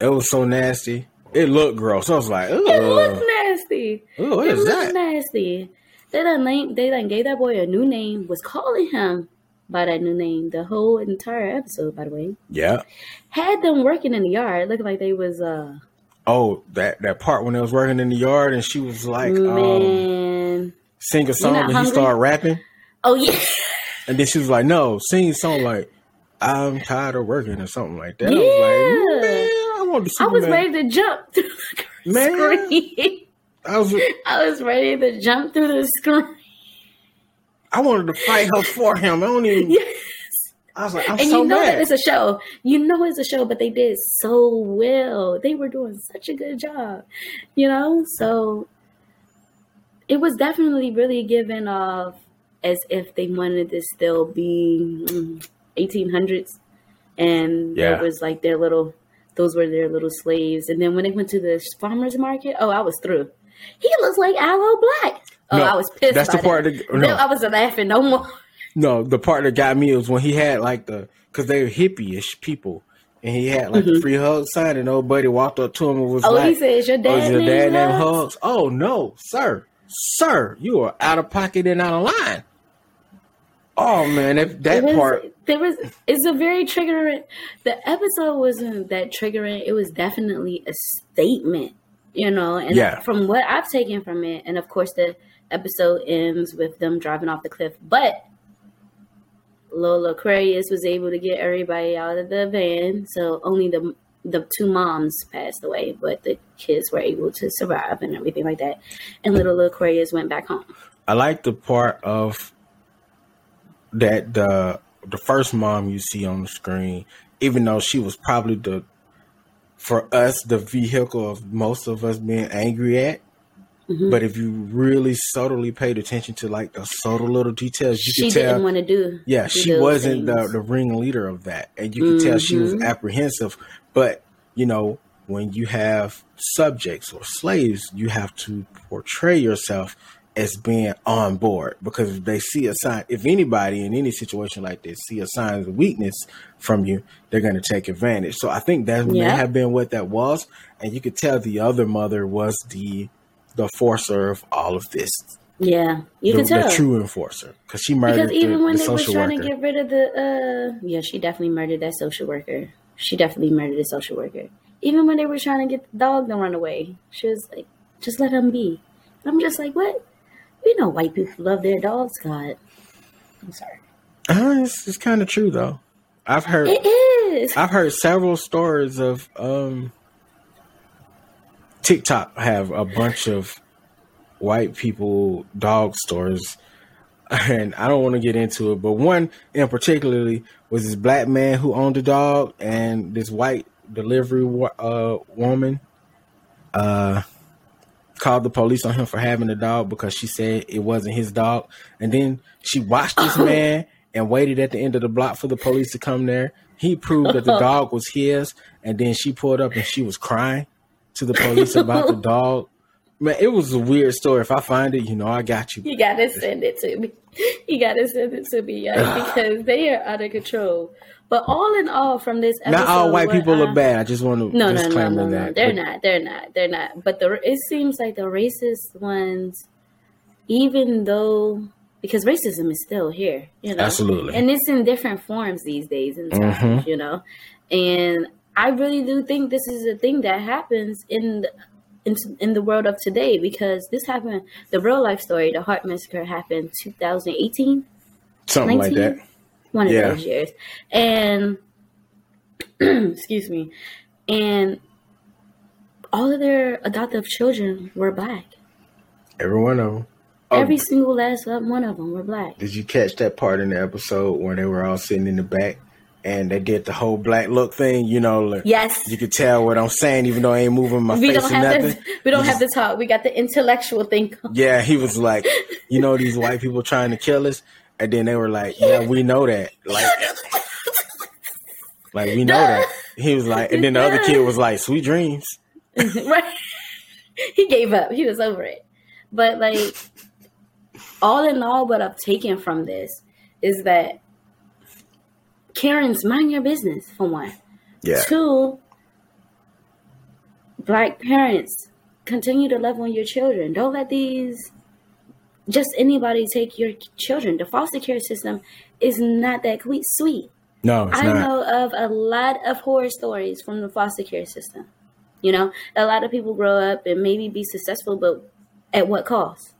It was so nasty. It looked gross. I was like, It looked nasty. Ooh, what it is looked that? nasty. They done they done gave that boy a new name. Was calling him by that new name the whole entire episode. By the way, Yeah. had them working in the yard, looking like they was uh Oh, that that part when they was working in the yard and she was like, um, man. sing a song and he started rapping, Oh yeah, and then she was like, no, sing a song like. I'm tired of working or something like that. I was Yeah. like, man, I I was ready to jump through the Man. screen. I was I was ready to jump through the screen. I wanted to fight her for him. I don't even. Yes. I was like, I'm and so you know mad. that it's a show. You know it's a show, but they did so well. They were doing such a good job, you know. So it was definitely really given off as if they wanted to still be mm, 1800s, and Yeah. there was like their little, those were their little slaves. And then when they went to the farmers market, oh, I was through. He looks like Aloe Blacc. Oh, No, I was pissed. that's the part that. no. I wasn't laughing no more. No, the part that got me was when he had like the because they were hippie-ish people, and he had like the free hug sign, and old buddy walked up to him and was Mm-hmm. Oh, like, he said, "Is your "Oh, dad is your dad named Hugs?" Hugs?" Oh no, sir, sir, you are out of pocket and out of line. Oh man, that that was- part. there was it's a very triggering the episode wasn't that triggering it was definitely a statement you know and Yeah. from what i've taken from it and of course the episode ends with them driving off the cliff but lola aquarius was able to get everybody out of the van so only the the two moms passed away but the kids were able to survive and everything like that and little aquarius went back home I like the part of that the the first mom you see on the screen, even though she was probably the for us the vehicle of most of us being angry at. Mm-hmm. But if you really subtly paid attention to like the subtle little details, you she could tell. didn't want to do yeah, do she wasn't the, things. the ringleader of that, and you could tell she was Mhm. apprehensive. But you know, when you have subjects or slaves, you have to portray yourself as being on board because if they see a sign, if anybody in any situation like this see a sign of weakness from you, they're going to take advantage. So I think that may have been what that was, and you could tell the other mother was the the forcer of all of this, Yeah, you the, can tell. the true enforcer, because she murdered because even the, when the they were trying worker. to get rid of the, uh, yeah, she definitely murdered that social worker. She definitely murdered the social worker. Even when they were trying to get the dog to run away, she was like, "Just let him be." I'm just like, "What? We know white people love their dogs, God." I'm sorry. Uh, it's it's kind of true though. I've heard It is. I've heard several stories of um TikTok have a bunch of white people dog stores, and I don't want to get into it, but one in particularly was this black man who owned a dog, and this white delivery uh, woman uh called the police on him for having a dog because she said it wasn't his dog, and then she watched this man and waited at the end of the block for the police to come there. He proved that the dog was his, and then she pulled up and she was crying to the police about the dog. Man, it was a weird story. If I find it, you know, I got you. You gotta send it to me. You gotta send it to me, because they are out of control. But all in all, from this episode, Not all white people I- are bad. I just want to No, no, no, no, no. that. They're But not. They're not. They're not. But the it seems like the racist ones, even though because racism is still here, you know, Absolutely. and it's in different forms these days and times, Mhm. you know, and I really do think this is a thing that happens in. The, in, in the world of today, because this happened, the real life story, the Hart Massacre happened 2018, Something like that. one of Yeah. those years. And excuse me. And all of their adoptive children were black. Every one of them. Oh, Every single last one of them were black. Did you catch that part in the episode where they were all sitting in the back and they did the whole black look thing? You know, like, Yes. you could tell what I'm saying, even though I ain't moving my We face don't or have nothing. we don't have to talk. We got the intellectual thing. Yeah, he was like, you know, these white people trying to kill us, and then they were like, yeah, we know that, like, like we know that. He was like, and then the other kid was like, sweet dreams. right. He gave up. He was over it. But like all in all, what I've taken from this is that Karen's mind your business for one. Yeah, Two, black parents continue to love on your children. Don't let these just anybody take your children. The foster care system is not that sweet. no, it's I not. know of a lot of horror stories from the foster care system. You know, a lot of people grow up and maybe be successful, but at what cost?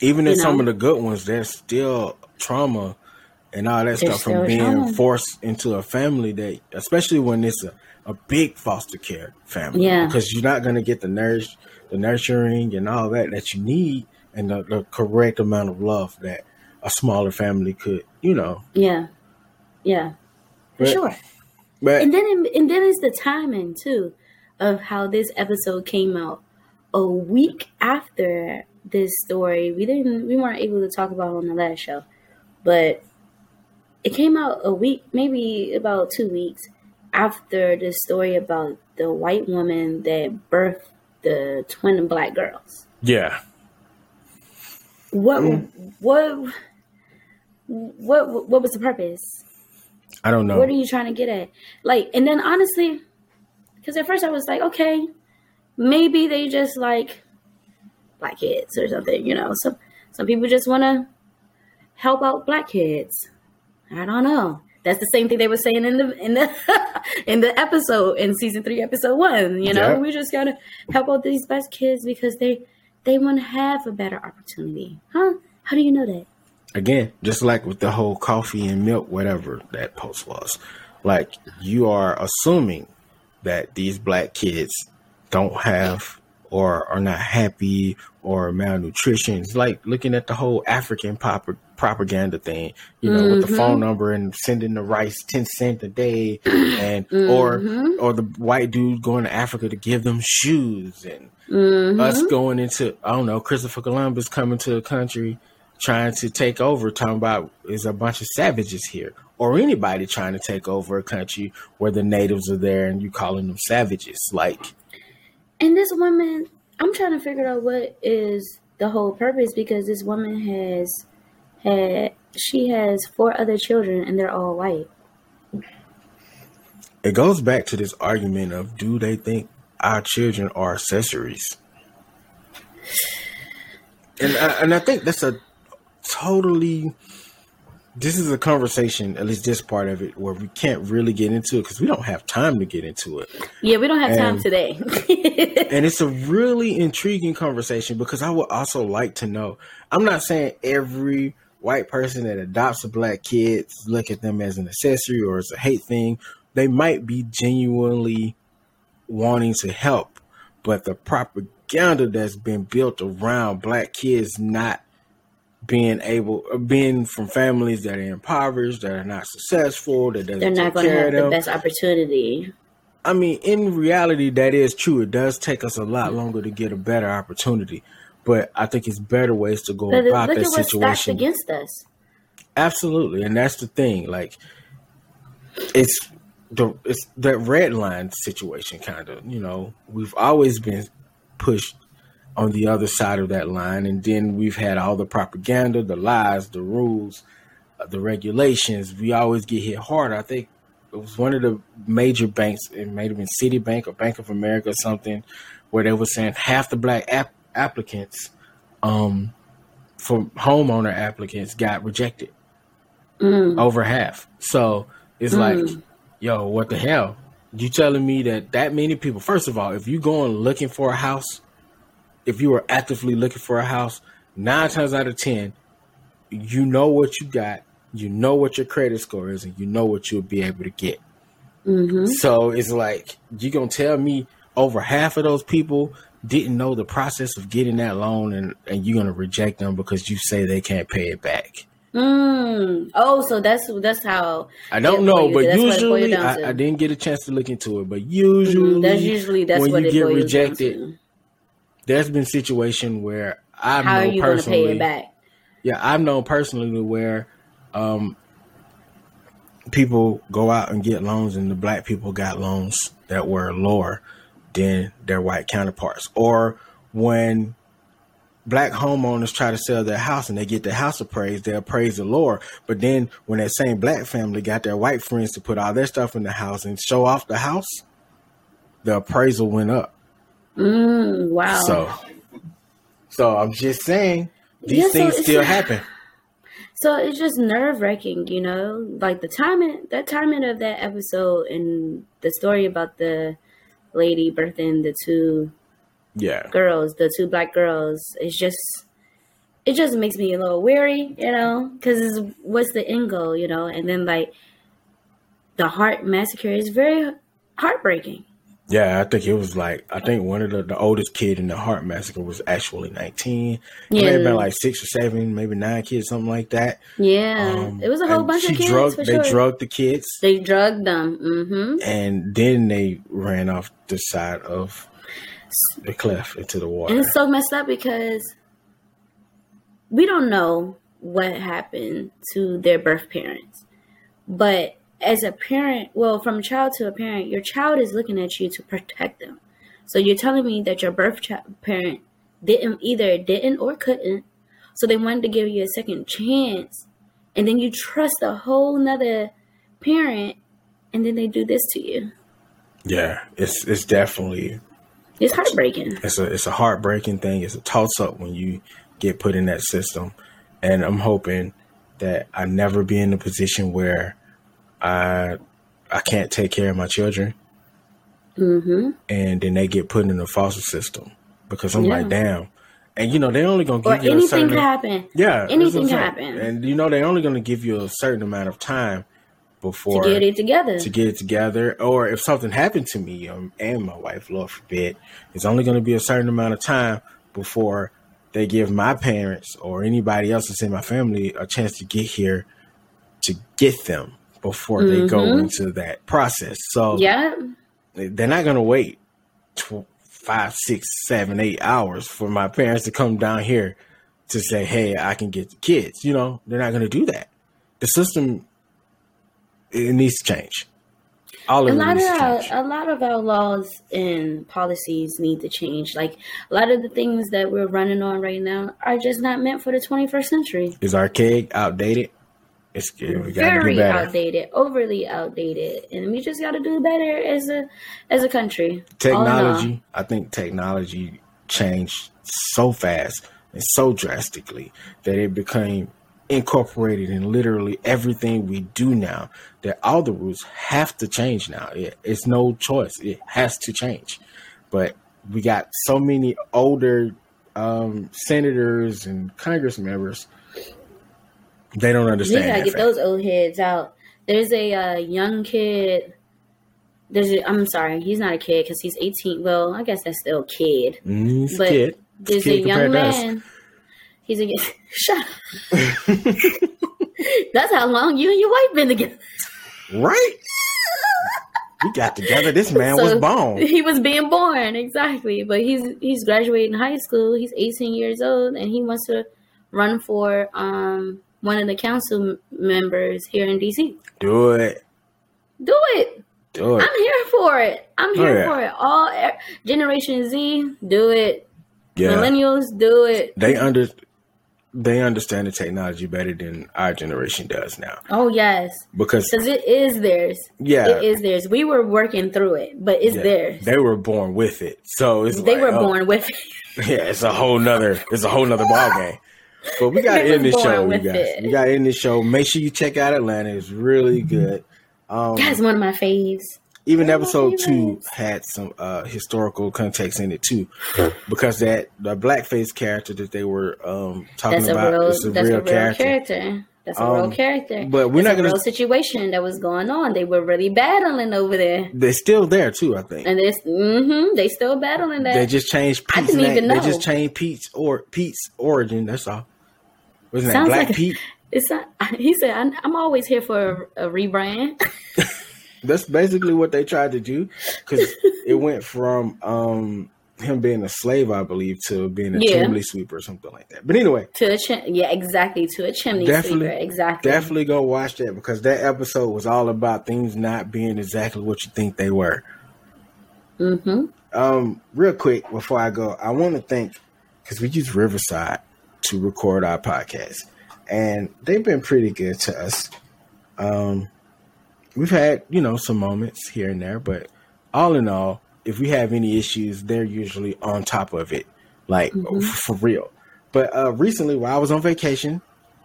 Even in you some of the good ones, there's still trauma and all that There's stuff from being trauma. forced into a family that, especially when it's a, a big foster care family, Yeah. because you're not going to get the nourish, the nurturing and all that that you need, and the, the correct amount of love that a smaller family could, you know. Yeah, yeah, for But- sure. But And then, and then it's the timing too of how this episode came out a week after this story. We didn't, we weren't able to talk about it on the last show, but it came out a week, maybe about two weeks after the story about the white woman that birthed the twin black girls. yeah, What, mm. what, what, what was the purpose? I don't know. What are you trying to get at? Like, and then honestly, because at first I was like, okay, maybe they just like black kids or something, you know. Some some people just want to help out black kids. I don't know. That's the same thing they were saying in the in the in the episode in season three, episode one. You know, Yeah. we just gotta help out these black kids because they they want to have a better opportunity, huh? How do you know that? again, just like with the whole coffee and milk, whatever that post was, like you are assuming that these black kids don't have or are not happy or malnutrition. It's like looking at the whole African pop- propaganda thing, you know, with the mm-hmm. phone number and sending the rice 10 cent a day and or mm-hmm. or the white dude going to Africa to give them shoes and us mm-hmm. going into I don't know, Christopher Columbus coming to a country trying to take over, talking about is a bunch of savages here. Or anybody trying to take over a country where the natives are there and you calling them savages. Like And this woman, I'm trying to figure out what is the whole purpose because this woman has had she has four other children and they're all white. it goes back to this argument of do they think our children are accessories? And I, and I think that's a totally this is a conversation, at least this part of it, where we can't really get into it because we don't have time to get into it. Yeah, we don't have time today. And it's a really intriguing conversation because I would also like to know. I'm not saying every white person that adopts a black kid look at them as an accessory or as a hate thing. They might be genuinely wanting to help, but the propaganda that's been built around black kids not being able, being from families that are impoverished, that are not successful, that doesn't they're not going to have the best opportunity. I mean, in reality, that is true. It does take us a lot longer to get a better opportunity, but I think it's better ways to go But about look that at situation. against us. Absolutely, and that's the thing. Like, it's the it's that red line situation, kind of. You know, we've always been pushed on the other side of that line, and then we've had all the propaganda, the lies, the rules, uh, the regulations. We always get hit hard. I think it was one of the major banks. It may have been Citibank or Bank of America or something, where they were saying half the black app- applicants, um, for homeowner applicants, got rejected Mm. over half. So it's like, yo, what the hell? You telling me that that many people? First of all, if you going looking for a house, if you are actively looking for a house, nine times out of ten, you know what you got, you know what your credit score is, and you know what you'll be able to get. hmm So it's like you gonna tell me over half of those people didn't know the process of getting that loan, and and you're gonna reject them because you say they can't pay it back. Mm. Oh, so that's that's how. I don't know, but that's what it boils usually I. I didn't get a chance to look into it. But usually, Mhm, That's usually that's when what you get rejected. There's been situation where I've How are known you going to personally. pay it back? Yeah, I've known personally where um, people go out and get loans, and the black people got loans that were lower than their white counterparts, or when black homeowners try to sell their house and they get their house appraised, they appraise it lower. But then when that same black family got their white friends to put all their stuff in the house and show off the house, the appraisal went up. Mm, wow. So, so I'm just saying these Yeah, things it's- still happen. So it's just nerve wracking, you know, like the timing, that timing of that episode and the story about the lady birthing the two Yeah. girls, the two black girls. It's just, it just makes me a little weary, you know, because what's the end goal, you know? And then like the heart massacre is very heartbreaking. Yeah, I think it was like I think one of the, the oldest kid in the Hart Massacre was actually nineteen. Yeah, it may have been like six or seven, maybe nine kids, something like that. Yeah, um, it was a whole bunch of kids. Drugged, they sure. drugged the kids. They drugged them, mm-hmm. and then they ran off the side of the cliff into the water. And it's so messed up because we don't know what happened to their birth parents, but as a parent, well, from child to a parent, your child is looking at you to protect them. So you're telling me that your birth parent didn't either didn't or couldn't, so they wanted to give you a second chance, and then you trust a whole nother parent, and then they do this to you. Yeah, it's it's definitely it's heartbreaking. It's a it's a heartbreaking thing. It's a toss up when you get put in that system, and I'm hoping that I never be in a position where I I can't take care of my children, mm-hmm. and then they get put in the foster system because I'm yeah. like, damn. And you know they're only gonna give or you anything a certain, can happen. Yeah, anything can happen. And you know they're only gonna give you a certain amount of time before to get it together. To get it together, or if something happened to me um, and my wife, Lord forbid, it's only going to be a certain amount of time before they give my parents or anybody else that's in my family a chance to get here to get them before mm-hmm. they go mm-hmm. into that process. So yeah, they're not gonna wait tw- five, six, seven, eight hours for my parents to come down here to say, "Hey, I can get the kids." You know, they're not gonna do that. The system it needs to change. All of a lot of our, a lot of our laws and policies need to change. Like a lot of the things that we're running on right now are just not meant for the 21st century. Is archaic, outdated? It's we very outdated, overly outdated, and we just got to do better as a as a country. Technology, I think technology changed so fast and so drastically that it became incorporated in literally everything we do now that all the rules have to change now. It, it's no choice. It has to change. But we got so many older um, senators and congress members they don't understand. We gotta get fact. those old heads out. There's a uh, young kid. There's a, I'm sorry, he's not a kid because he's 18. Well, I guess that's still a kid. Mm, but kid. there's a, a young man. He's a shut. that's how long you and your wife been together. Right. we got together. This man so was born. He was being born exactly, but he's he's graduating high school. He's 18 years old, and he wants to run for um one of the council members here in DC. Do it. Do it. Do it. I'm here for it. I'm oh, here oh, yeah. for it. All Generation Z, do it. Yeah. Millennials, do it. They under they understand the technology better than our generation does now. Oh yes, because because it is theirs. Yeah, it is theirs. We were working through it, but it's yeah. theirs. They were born with it, so it's they like, were oh, born with it. Yeah, it's a whole nother. It's a whole nother ball game. But we got to end this show, you guys. It. We got to end this show. Make sure you check out Atlanta. It's really mm-hmm. good. Um, That's one of my faves. Even episode two had some uh, historical context in it too, because that the blackface character that they were um, talking that's about real, is a real, a real character. character. That's a um, real character. But we're that's not going to situation that was going on. They were really battling over there. They're still there too, I think. And it's mm-hmm, they still battling that. They just changed Pete's name. They just changed Pete's or Pete's origin. That's all. Wasn't that Black like Pete? It's not, he said, I'm always here for a, a rebrand. That's basically what they tried to do because it went from um, him being a slave, I believe, to being a yeah. chimney sweeper or something like that. But anyway, to a chim- yeah, exactly to a chimney definitely, sweeper, exactly. Definitely go watch that because that episode was all about things not being exactly what you think they were. Mm-hmm. Um, real quick before I go, I want to thank because we use Riverside to record our podcast, and they've been pretty good to us. Um, we've had you know some moments here and there, but all in all, if we have any issues, they're usually on top of it, like mm-hmm. for real. But uh, recently, while I was on vacation,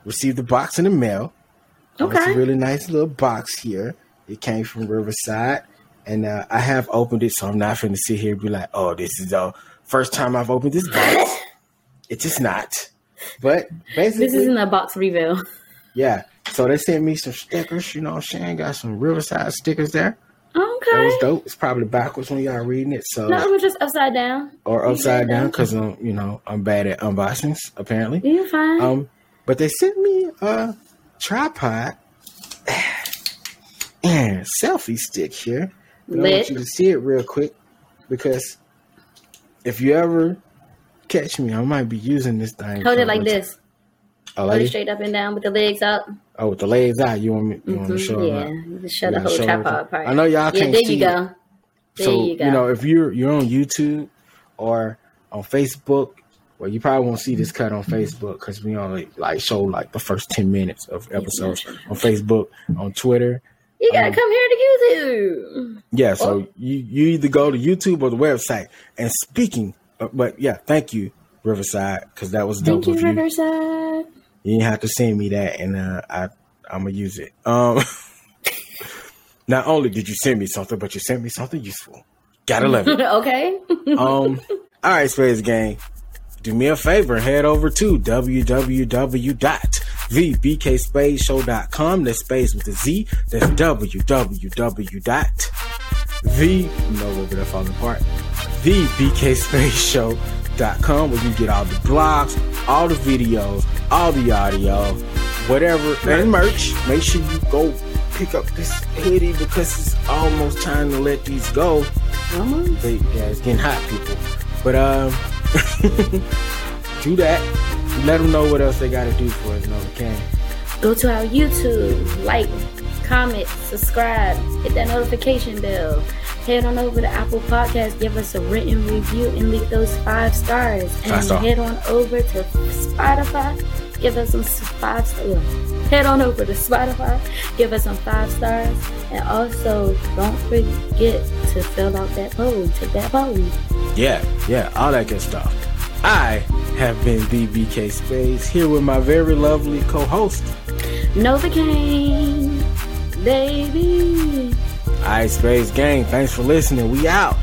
received a box in the mail. Okay, it's a really nice little box here. It came from Riverside, and uh, I have opened it, so I'm not going to sit here and be like, "Oh, this is the first time I've opened this box." it's just not. But basically, this isn't a box reveal. Yeah. So they sent me some stickers. You know, Shane got some Riverside stickers there. Okay. That was dope. It's probably backwards when y'all reading it, so No, it was just upside down. or upside down because I'm, you know, I'm bad at unboxings apparently. You're fine. Um, but they sent me a tripod and selfie stick here. I want you to see it real quick because if you ever catch me, I might be using this thing. Hold it like this. Oh, Hold like it straight up and down with the legs up. oh, with the legs out. You want me? You want to Mhm, show yeah, you just show the whole tripod everything. part. I know y'all yeah, can't there see. You go. There so you, go. you know if you're you're on YouTube or on Facebook, well, you probably won't see this cut on Facebook because we only like show like the first ten minutes of episodes on Facebook, on Twitter. you gotta um, come here to YouTube. Yeah, so Oh. you you either go to YouTube or the website. And speaking, but yeah, thank you Riverside because that was dope Thank you, you. Riverside. You didn't have to send me that, and uh, I I'm gonna use it. Um, not only did you send me something, but you sent me something useful. Gotta love it. okay. um, all right, Space Gang. Do me a favor, head over to www.vbkspadeshow.com. That's space with a Z. That's www.v, no, over there falling apart, thebkspadeshow.com where you get all the blogs, all the videos, all the audio, whatever, and merch. Make sure you go pick up this hoodie because it's almost time to let these go. Almost. They, yeah, it's getting hot, people. But um, do that. Let them know what else they got to do for us. No, we can. Go to our YouTube, like, comment, subscribe, hit that notification bell. Head on over to Apple Podcast, give us a written review, and leave those five stars. And star. head on over to Spotify, give us some five stars. Head on over to Spotify, give us some five stars, and also don't forget to fill out that poll. Take that poll. Yeah, yeah, all that good stuff. I have been BBK Space here with my very lovely co-host. Nova Kane, baby. Right, Spades Gang. Thanks for listening. We out.